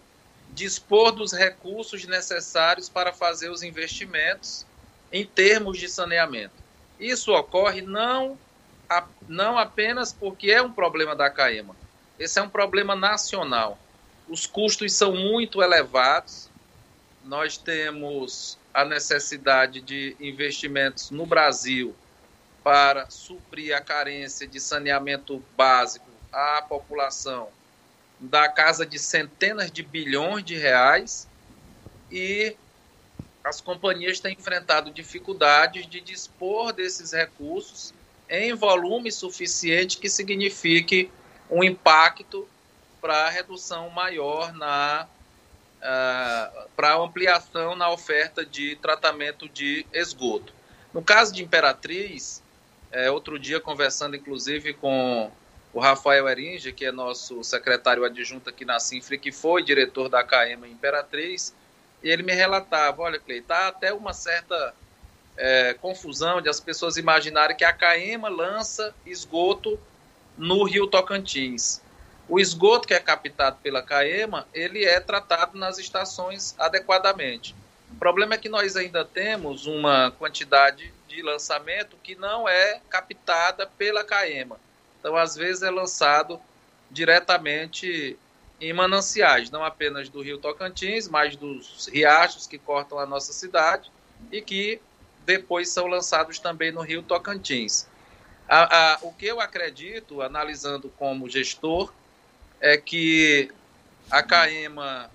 dispor dos recursos necessários para fazer os investimentos em termos de saneamento. Isso ocorre não, não apenas porque é um problema da CAEMA, esse é um problema nacional. Os custos são muito elevados, nós temos a necessidade de investimentos no Brasil para suprir a carência de saneamento básico à população da casa de centenas de bilhões de reais e as companhias têm enfrentado dificuldades de dispor desses recursos em volume suficiente que signifique um impacto para redução maior na uh, para ampliação na oferta de tratamento de esgoto. No caso de Imperatriz, é, outro dia conversando inclusive com o Rafael Eringe, que é nosso secretário adjunto aqui na Sinfre, que foi diretor da KM Imperatriz, e ele me relatava, olha, Clei, tá até uma certa é, confusão de as pessoas imaginarem que a Caema lança esgoto no Rio Tocantins. O esgoto que é captado pela Caema, ele é tratado nas estações adequadamente. O problema é que nós ainda temos uma quantidade de lançamento que não é captada pela Caema. Então, às vezes, é lançado diretamente em mananciais, não apenas do Rio Tocantins, mas dos riachos que cortam a nossa cidade e que depois são lançados também no Rio Tocantins. A, a, o que eu acredito, analisando como gestor, é que a CAEMA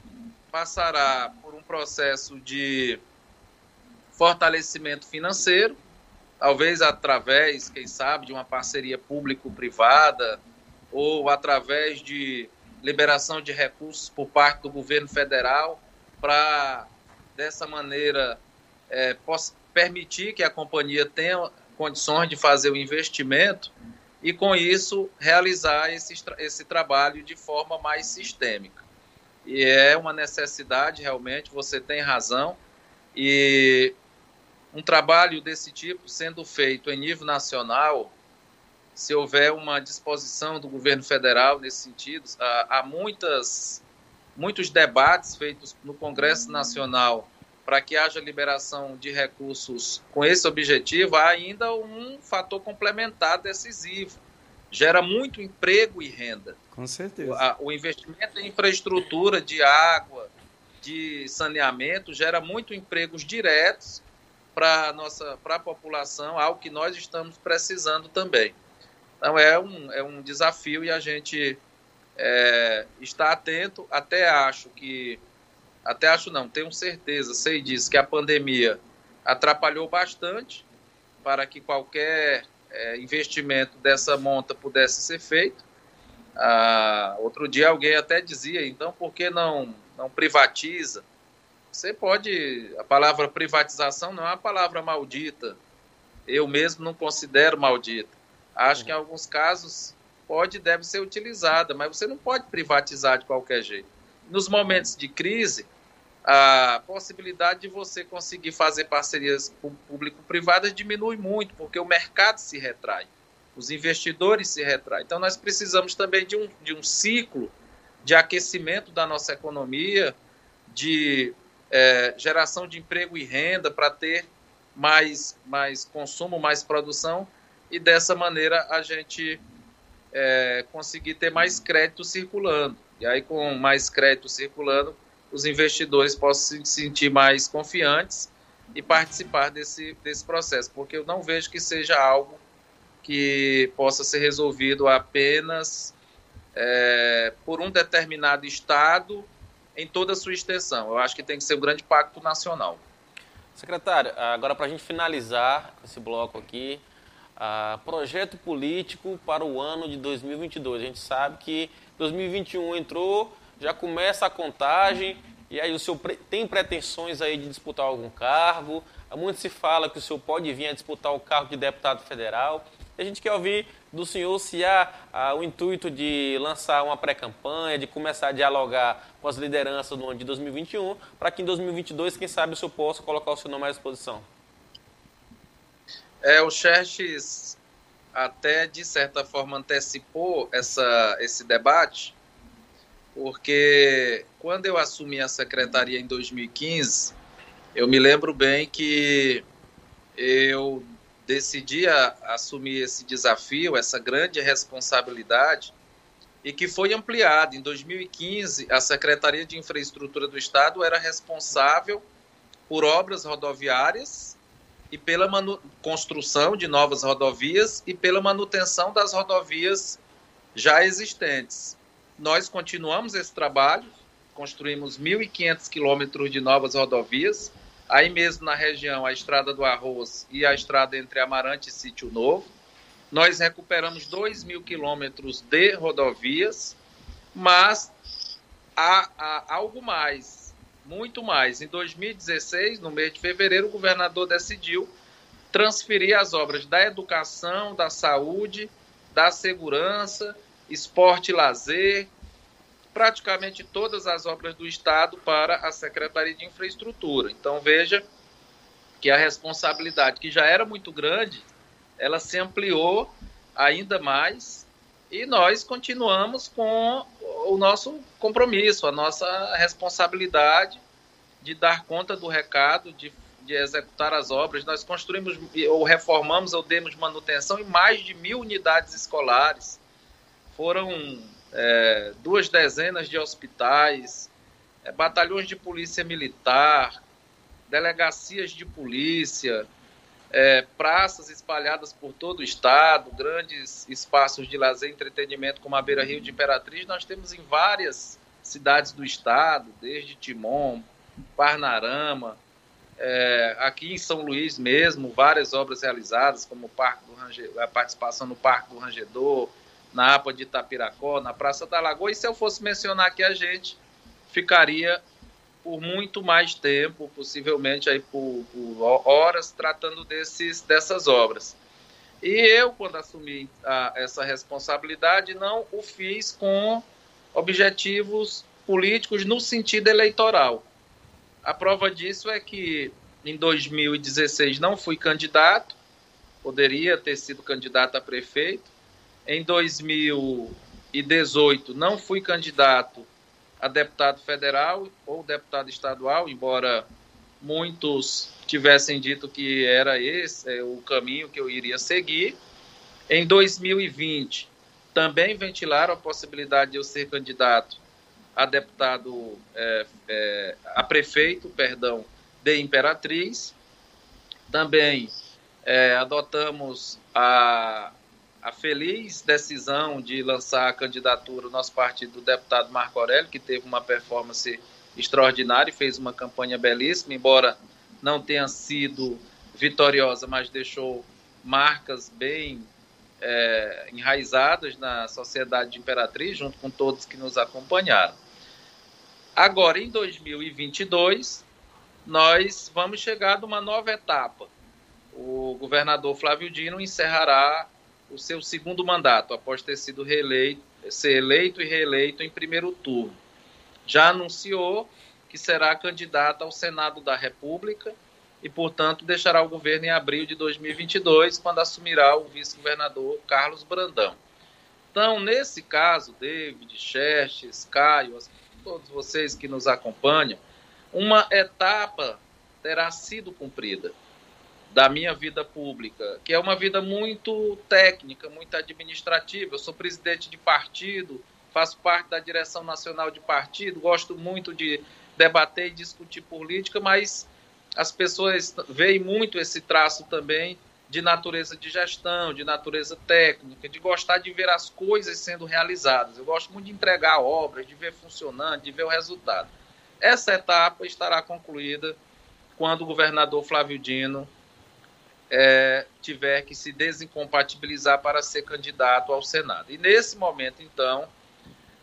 passará por um processo de fortalecimento financeiro, talvez através, quem sabe, de uma parceria público-privada ou através de liberação de recursos por parte do governo federal para, dessa maneira, é, permitir que a companhia tenha condições de fazer o investimento e, com isso, realizar esse, esse trabalho de forma mais sistêmica. E é uma necessidade, realmente, você tem razão. E um trabalho desse tipo sendo feito em nível nacional, se houver uma disposição do governo federal nesse sentido, há muitas, muitos debates feitos no Congresso Nacional para que haja liberação de recursos com esse objetivo, há ainda um fator complementar decisivo. Gera muito emprego e renda. Com certeza. O, investimento em infraestrutura de água, de saneamento, gera muito empregos diretos para a nossa para a população, algo que nós estamos precisando também. Então é um, é um desafio e a gente é, está atento. Até acho que até acho não, tenho certeza, sei disso, que a pandemia atrapalhou bastante para que qualquer é, investimento dessa monta pudesse ser feito. Ah, outro dia alguém até dizia, então por que não, não privatiza? Você pode, a palavra privatização não é uma palavra maldita, eu mesmo não considero maldita. Acho que em alguns casos pode e deve ser utilizada, mas você não pode privatizar de qualquer jeito nos momentos de crise, a possibilidade de você conseguir fazer parcerias público-privadas diminui muito, porque o mercado se retrai, os investidores se retraem. Então, nós precisamos também de um, de um ciclo de aquecimento da nossa economia, de é, geração de emprego e renda para ter mais, mais consumo, mais produção, e dessa maneira a gente é, conseguir ter mais crédito circulando. E aí, com mais crédito circulando, os investidores possam se sentir mais confiantes e participar desse, desse processo, porque eu não vejo que seja algo que possa ser resolvido apenas é, por um determinado Estado em toda a sua extensão. Eu acho que tem que ser um grande pacto nacional. Secretário, agora para a gente finalizar esse bloco aqui, uh, projeto político para o ano de 2022. A gente sabe que 2021 entrou, já começa a contagem, e aí o senhor tem pretensões aí de disputar algum cargo? Muito se fala que o senhor pode vir a disputar o cargo de deputado federal. a gente quer ouvir do senhor se há, o intuito de lançar uma pré-campanha, de começar a dialogar com as lideranças do ano de 2021, para que em 2022, quem sabe, o senhor possa colocar o seu nome à disposição. É, o Xerxes até, de certa forma, antecipou essa, esse debate, porque quando eu assumi a secretaria em 2015, eu me lembro bem que eu decidi a, assumir esse desafio, essa grande responsabilidade, e que foi ampliado. Em 2015, a Secretaria de Infraestrutura do Estado era responsável por obras rodoviárias e pela construção de novas rodovias e pela manutenção das rodovias já existentes. Nós continuamos esse trabalho, construímos 1.500 quilômetros de novas rodovias, aí mesmo na região a Estrada do Arroz e a estrada entre Amarante e Sítio Novo. Nós recuperamos 2 mil quilômetros de rodovias, mas há, há algo mais, muito mais. Em 2016, no mês de fevereiro, o governador decidiu transferir as obras da educação, da saúde, da segurança, esporte e lazer, praticamente todas as obras do Estado para a Secretaria de Infraestrutura. Então veja que a responsabilidade, que já era muito grande, ela se ampliou ainda mais e nós continuamos com o nosso compromisso, a nossa responsabilidade de dar conta do recado, de, de executar as obras. Nós construímos ou reformamos ou demos manutenção em mais de mil unidades escolares. Foram é, duas dezenas de hospitais, é, batalhões de polícia militar, delegacias de polícia, é, praças espalhadas por todo o estado, grandes espaços de lazer e entretenimento como a Beira Rio de Imperatriz, nós temos em várias cidades do estado, desde Timon, Parnarama, é, aqui em São Luís mesmo, várias obras realizadas, como o Parque do a participação no Parque do Rangedor, na APA de Itapiracó, na Praça da Lagoa, e se eu fosse mencionar aqui a gente, ficaria por muito mais tempo, possivelmente aí por, por horas, tratando desses, dessas obras. E eu, quando assumi a, essa responsabilidade, não o fiz com objetivos políticos no sentido eleitoral. A prova disso é que em 2016 não fui candidato, poderia ter sido candidato a prefeito, em 2018, não fui candidato a deputado federal ou deputado estadual, embora muitos tivessem dito que era esse é, o caminho que eu iria seguir. Em 2020, também ventilaram a possibilidade de eu ser candidato a deputado, é, é, a prefeito, perdão, de Imperatriz. Também é, adotamos a, a feliz decisão de lançar a candidatura do nosso partido do deputado Marco Aurélio, que teve uma performance extraordinária e fez uma campanha belíssima, embora não tenha sido vitoriosa, mas deixou marcas bem é, enraizadas na sociedade de Imperatriz, junto com todos que nos acompanharam. Agora, em 2022, nós vamos chegar numa nova etapa. O governador Flávio Dino encerrará o seu segundo mandato, após ter sido reeleito, ser eleito e reeleito em primeiro turno. Já anunciou que será candidato ao Senado da República e, portanto, deixará o governo em abril de 2022, quando assumirá o vice-governador Carlos Brandão. Então, nesse caso, David, Xerxes, Caio, todos vocês que nos acompanham, uma etapa terá sido cumprida da minha vida pública, que é uma vida muito técnica, muito administrativa. Eu sou presidente de partido, faço parte da direção nacional de partido, gosto muito de debater e discutir política, mas as pessoas veem muito esse traço também de natureza de gestão, de natureza técnica, de gostar de ver as coisas sendo realizadas. Eu gosto muito de entregar obras, de ver funcionando, de ver o resultado. Essa etapa estará concluída quando o governador Flávio Dino é, tiver que se desincompatibilizar para ser candidato ao Senado. E nesse momento, então,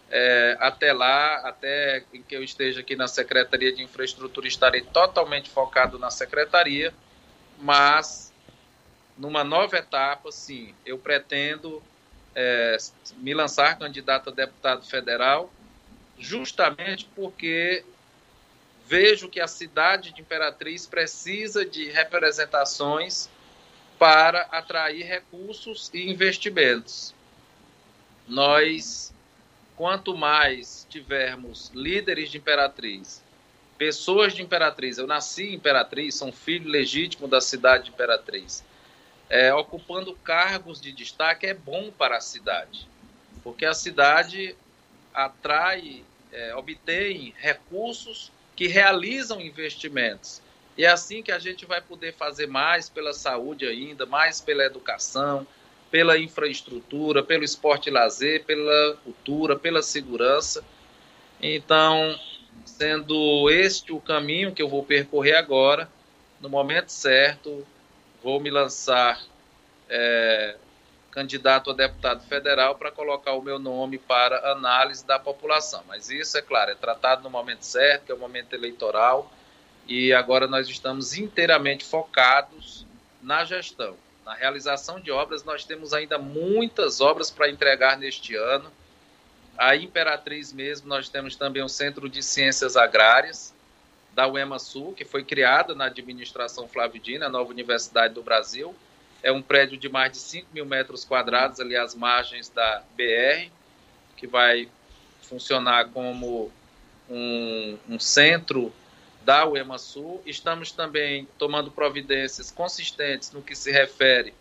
é, até lá, até que eu esteja aqui na Secretaria de Infraestrutura, estarei totalmente focado na Secretaria, mas numa nova etapa, sim, eu pretendo é, me lançar candidato a deputado federal, justamente porque vejo que a cidade de Imperatriz precisa de representações para atrair recursos e investimentos. Nós, quanto mais tivermos líderes de Imperatriz, pessoas de Imperatriz, eu nasci Imperatriz, sou filho legítimo da cidade de Imperatriz, é, ocupando cargos de destaque é bom para a cidade, porque a cidade atrai, é, obtém recursos que realizam investimentos E é assim que a gente vai poder fazer mais pela saúde ainda, mais pela educação, pela infraestrutura, pelo esporte e lazer, pela cultura, pela segurança. Então, sendo este o caminho que eu vou percorrer agora, no momento certo, vou me lançar é, candidato a deputado federal para colocar o meu nome para análise da população. Mas isso, é claro, é tratado no momento certo, que é o momento eleitoral, e agora nós estamos inteiramente focados na gestão. Na realização de obras, nós temos ainda muitas obras para entregar neste ano. A Imperatriz mesmo, nós temos também o Centro de Ciências Agrárias da UEMA Sul, que foi criada na administração Flávio a nova universidade do Brasil, é um prédio de mais de 5 mil metros quadrados, ali às margens da BR, que vai funcionar como um, um centro da UEMA Sul. Estamos também tomando providências consistentes no que se refere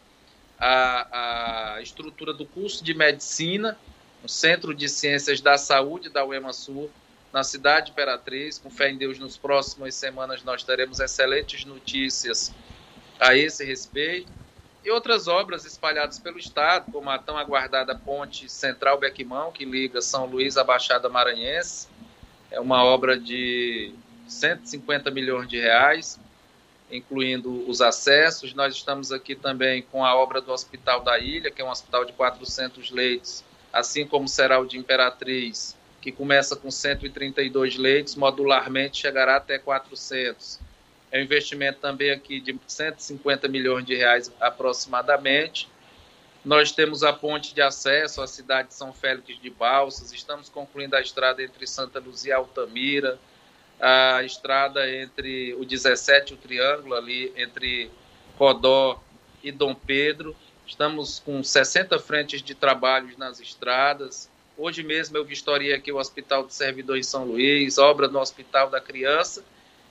à, à estrutura do curso de medicina, um centro de ciências da saúde da UEMA Sul, na cidade de Imperatriz. Com fé em Deus, nas próximas semanas nós teremos excelentes notícias a esse respeito e outras obras espalhadas pelo estado, como a tão aguardada Ponte Central Bequimão, que liga São Luís à Baixada Maranhense. É uma obra de 150 milhões de reais, incluindo os acessos. Nós estamos aqui também com a obra do Hospital da Ilha, que é um hospital de 400 leitos, assim como será o de Imperatriz, que começa com 132 leitos, modularmente chegará até 400 é um investimento também aqui de 150 milhões de reais aproximadamente. Nós temos a ponte de acesso à cidade de São Félix de Balsas, estamos concluindo a estrada entre Santa Luzia e Altamira, a estrada entre o 17 e o Triângulo, ali entre Codó e Dom Pedro. Estamos com 60 frentes de trabalhos nas estradas. Hoje mesmo eu vistoriei aqui o Hospital do Servidor em São Luís, obra no Hospital da Criança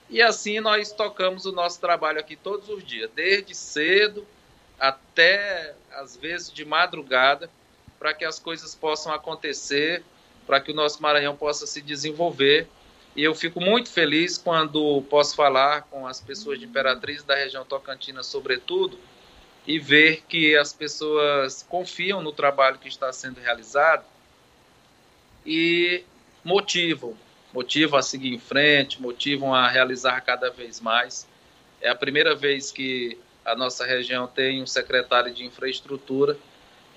e assim nós tocamos o nosso trabalho aqui todos os dias, desde cedo até às vezes de madrugada, para que as coisas possam acontecer, para que o nosso Maranhão possa se desenvolver. E eu fico muito feliz quando posso falar com as pessoas de Imperatriz da região Tocantina, sobretudo, e ver que as pessoas confiam no trabalho que está sendo realizado e motivam, motivam a seguir em frente, motivam a realizar cada vez mais. É a primeira vez que a nossa região tem um secretário de infraestrutura.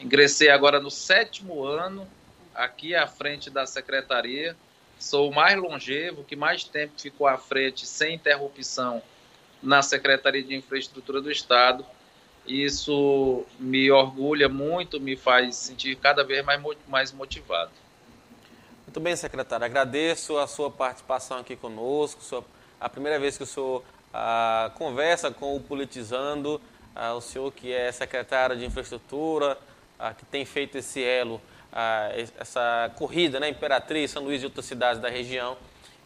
Ingressei agora no sétimo ano aqui à frente da secretaria. Sou o mais longevo, que mais tempo ficou à frente sem interrupção na Secretaria de Infraestrutura do Estado. Isso me orgulha muito, me faz sentir cada vez mais, mais motivado. Muito bem, secretário. Agradeço a sua participação aqui conosco. Sua, a primeira vez que o senhor ah, conversa com o Politizando, ah, o senhor que é secretário de Infraestrutura, ah, que tem feito esse elo, essa corrida, né, Imperatriz, São Luís e outras cidades da região.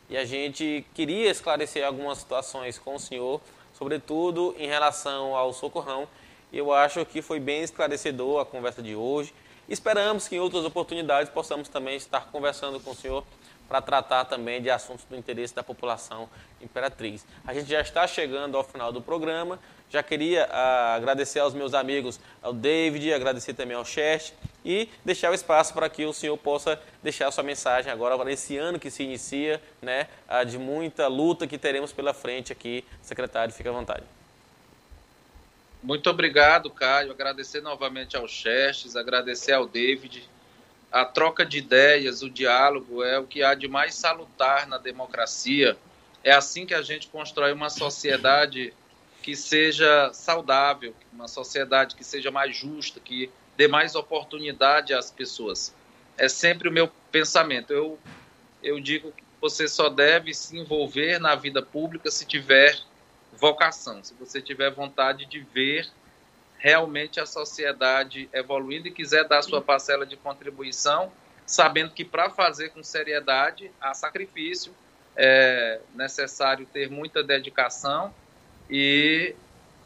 E a gente queria esclarecer algumas situações com o senhor, sobretudo em relação ao socorrão. Eu acho que foi bem esclarecedor a conversa de hoje. Esperamos que em outras oportunidades possamos também estar conversando com o senhor para tratar também de assuntos do interesse da população imperatriz. A gente já está chegando ao final do programa. Já queria ah, agradecer aos meus amigos, ao David, agradecer também ao Chest e deixar o espaço para que o senhor possa deixar a sua mensagem agora, agora esse ano que se inicia, né, de muita luta que teremos pela frente aqui. Secretário, fique à vontade. Muito obrigado, Caio. Agradecer novamente ao Chestes, agradecer ao David. A troca de ideias, o diálogo é o que há de mais salutar na democracia. É assim que a gente constrói uma sociedade que seja saudável, uma sociedade que seja mais justa, que dê mais oportunidade às pessoas. É sempre o meu pensamento. Eu, eu digo que você só deve se envolver na vida pública se tiver vocação, se você tiver vontade de ver realmente a sociedade evoluindo e quiser dar sua parcela de contribuição, sabendo que para fazer com seriedade há sacrifício, é necessário ter muita dedicação e,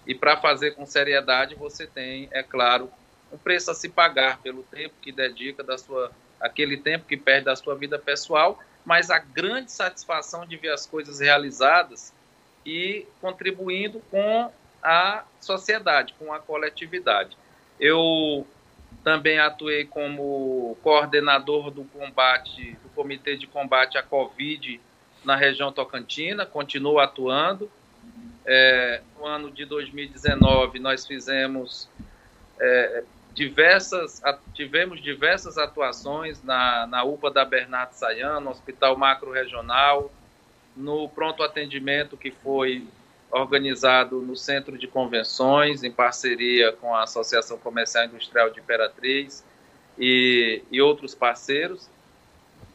e para fazer com seriedade você tem, é claro, um preço a se pagar pelo tempo que dedica da sua aquele tempo que perde da sua vida pessoal, mas a grande satisfação de ver as coisas realizadas e contribuindo com a sociedade, com a coletividade. Eu também atuei como coordenador do combate, do Comitê de Combate à Covid na região Tocantina, continuo atuando. É, no ano de 2019, nós fizemos é, diversas, tivemos diversas atuações na, na UPA da Bernardo Sayano, no Hospital Macro Regional, no pronto atendimento que foi organizado no Centro de Convenções, em parceria com a Associação Comercial Industrial de Imperatriz e, e outros parceiros.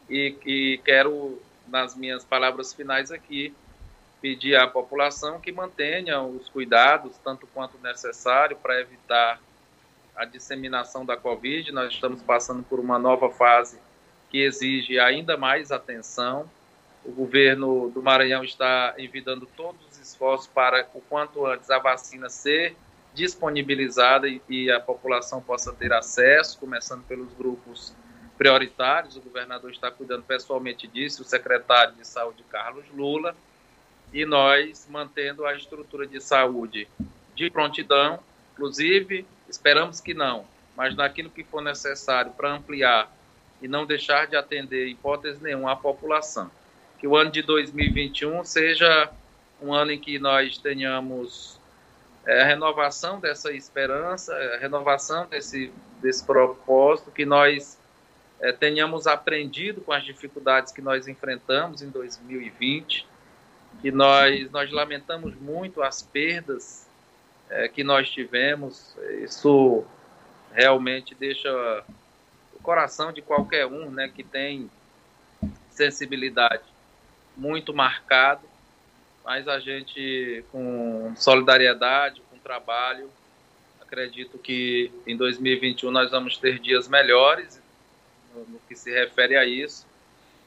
E, e quero, nas minhas palavras finais aqui, pedir à população que mantenha os cuidados, tanto quanto necessário, para evitar a disseminação da Covid. Nós estamos passando por uma nova fase que exige ainda mais atenção. O governo do Maranhão está envidando todos os esforços para, o quanto antes, a vacina ser disponibilizada e, e a população possa ter acesso, começando pelos grupos prioritários. O governador está cuidando pessoalmente disso, o secretário de Saúde, Carlos Lula, e nós mantendo a estrutura de saúde de prontidão, inclusive Esperamos que não, mas naquilo que for necessário para ampliar e não deixar de atender, hipótese nenhuma, a população. Que o ano de 2021 seja um ano em que nós tenhamos é, a renovação dessa esperança, a renovação desse, desse propósito, que nós é, tenhamos aprendido com as dificuldades que nós enfrentamos em 2020, que nós, nós lamentamos muito as perdas é, que nós tivemos. Isso realmente deixa o coração de qualquer um né, que tem sensibilidade muito marcado, mas a gente, com solidariedade, com trabalho, acredito que em 2021 nós vamos ter dias melhores no, no que se refere a isso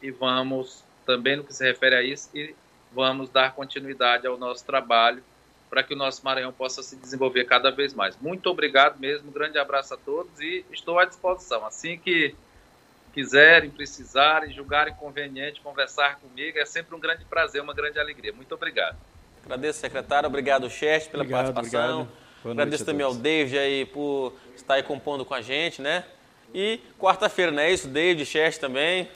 e vamos também no que se refere a isso e vamos dar continuidade ao nosso trabalho para que o nosso Maranhão possa se desenvolver cada vez mais. Muito obrigado mesmo, um grande abraço a todos e estou à disposição. Assim que quiserem, precisarem, julgarem conveniente conversar comigo, é sempre um grande prazer, uma grande alegria. Muito obrigado. Agradeço, secretário. Obrigado, Cheste, pela obrigado, participação. Obrigado. Agradeço também ao David aí por estar aí compondo com a gente, né? E quarta-feira, não é isso? David, Cheste também.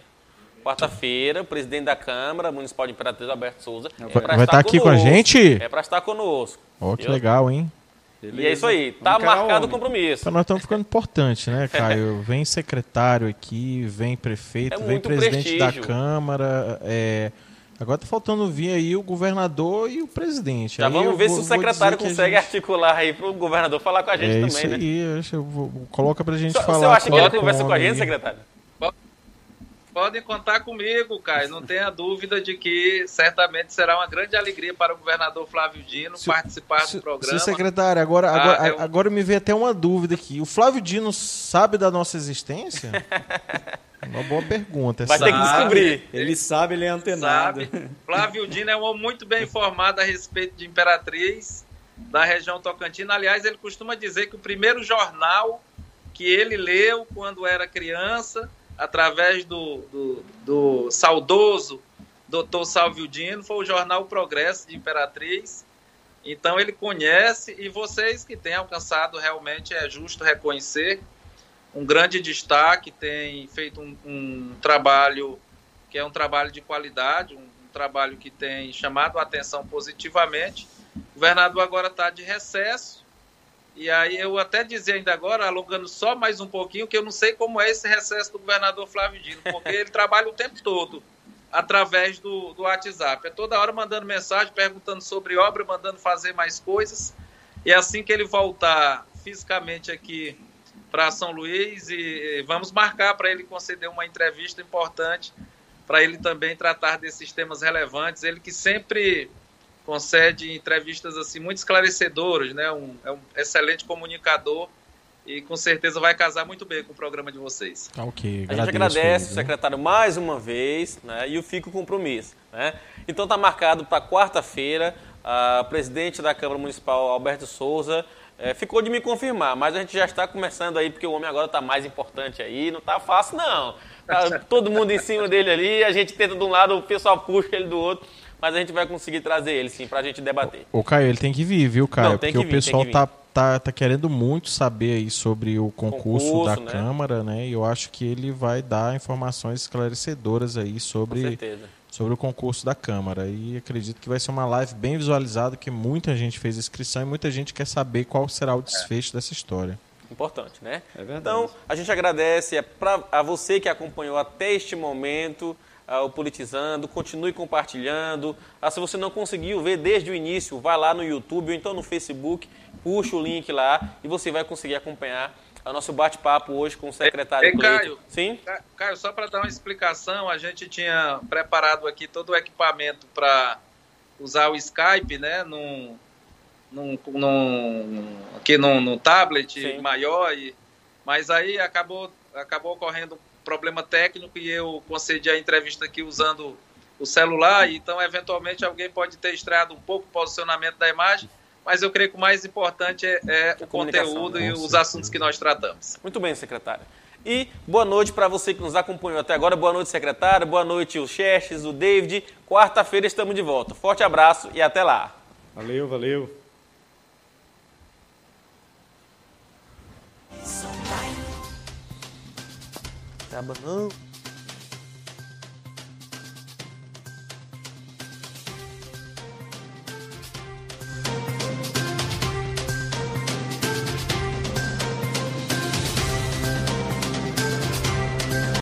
Quarta-feira, o presidente da Câmara Municipal de Imperatriz, Alberto Souza. É vai estar, estar aqui conosco. com a gente? É para estar conosco. Oh, que legal, hein? Beleza. E é isso aí, tá marcado o compromisso. Então nós estamos ficando importante, né, Caio? Vem secretário aqui, vem prefeito, é vem presidente prestígio. da Câmara. É... Agora tá faltando vir aí o governador e o presidente. Já aí vamos ver vou, se o secretário consegue gente... articular aí para o governador falar com a gente é também, isso né? Aí, eu vou, coloca pra gente so, falar. Você acha que ele conversa com a gente, secretário? Podem contar comigo, Caio. Não tenha dúvida de que certamente será uma grande alegria para o governador Flávio Dino se, participar se, do programa. Sim, secretário, agora, ah, agora, eu... agora me veio até uma dúvida aqui. O Flávio Dino sabe da nossa existência? uma boa pergunta. Vai sabe. ter que descobrir. Ele sabe, ele é antenado. Sabe. Flávio Dino é um homem muito bem informado a respeito de Imperatriz, da região Tocantina. Aliás, ele costuma dizer que o primeiro jornal que ele leu quando era criança através do, do, do saudoso doutor Salvio Dino, foi o jornal Progresso de Imperatriz. Então ele conhece e vocês que têm alcançado realmente é justo reconhecer um grande destaque, tem feito um, um trabalho que é um trabalho de qualidade, um, um trabalho que tem chamado a atenção positivamente. O governador agora está de recesso, e aí eu até dizer ainda agora, alongando só mais um pouquinho, que eu não sei como é esse recesso do governador Flávio Dino, porque ele trabalha o tempo todo através do, do WhatsApp. É toda hora mandando mensagem, perguntando sobre obra, mandando fazer mais coisas. E assim que ele voltar fisicamente aqui para São Luís, e vamos marcar para ele conceder uma entrevista importante, para ele também tratar desses temas relevantes. Ele que sempre concede entrevistas assim muito esclarecedoras, né? Um, é um excelente comunicador e com certeza vai casar muito bem com o programa de vocês. Tá ok. A gente agradece o secretário mais uma vez, né? E o fico compromisso, né? Então tá marcado para quarta-feira. A presidente da Câmara Municipal, Alberto Souza, é, ficou de me confirmar, mas a gente já está começando aí, porque o homem agora está mais importante aí, não está fácil não. Tá todo mundo em cima dele ali, a gente tenta de um lado, o pessoal puxa ele do outro mas a gente vai conseguir trazer ele sim pra gente debater. O Caio, ele tem que vir, viu, Caio? Não, Porque que vir, o pessoal tá, tá, tá querendo muito saber aí sobre o concurso, Concurso, da né? Câmara, né? E eu acho que ele vai dar informações esclarecedoras aí sobre, sobre o concurso da Câmara. E acredito que vai ser uma live bem visualizada, que muita gente fez inscrição e muita gente quer saber qual será o desfecho dessa história. Importante, né? É verdade. Então, a gente agradece a, pra, a você que acompanhou até este momento o Politizando. Continue compartilhando. Ah, se você não conseguiu ver desde o início, vai lá no YouTube ou então no Facebook, puxa o link lá e você vai conseguir acompanhar o nosso bate-papo hoje com o secretário Ei, Cleiton. Caio. Sim? Ca- Caio, só para dar uma explicação, a gente tinha preparado aqui todo o equipamento para usar o Skype, né, num, num, num- aqui no, tablet Sim. maior, e, mas aí acabou, acabou ocorrendo problema técnico e eu concedi a entrevista aqui usando o celular, então eventualmente alguém pode ter estreado um pouco o posicionamento da imagem, mas eu creio que o mais importante é, é o conteúdo né? e os assuntos que nós tratamos. Muito bem, secretário. E boa noite para você que nos acompanhou até agora. Boa noite, secretário. Boa noite, o Xerxes, o David. Quarta-feira estamos de volta. Forte abraço e até lá. Valeu, valeu. Acaba não.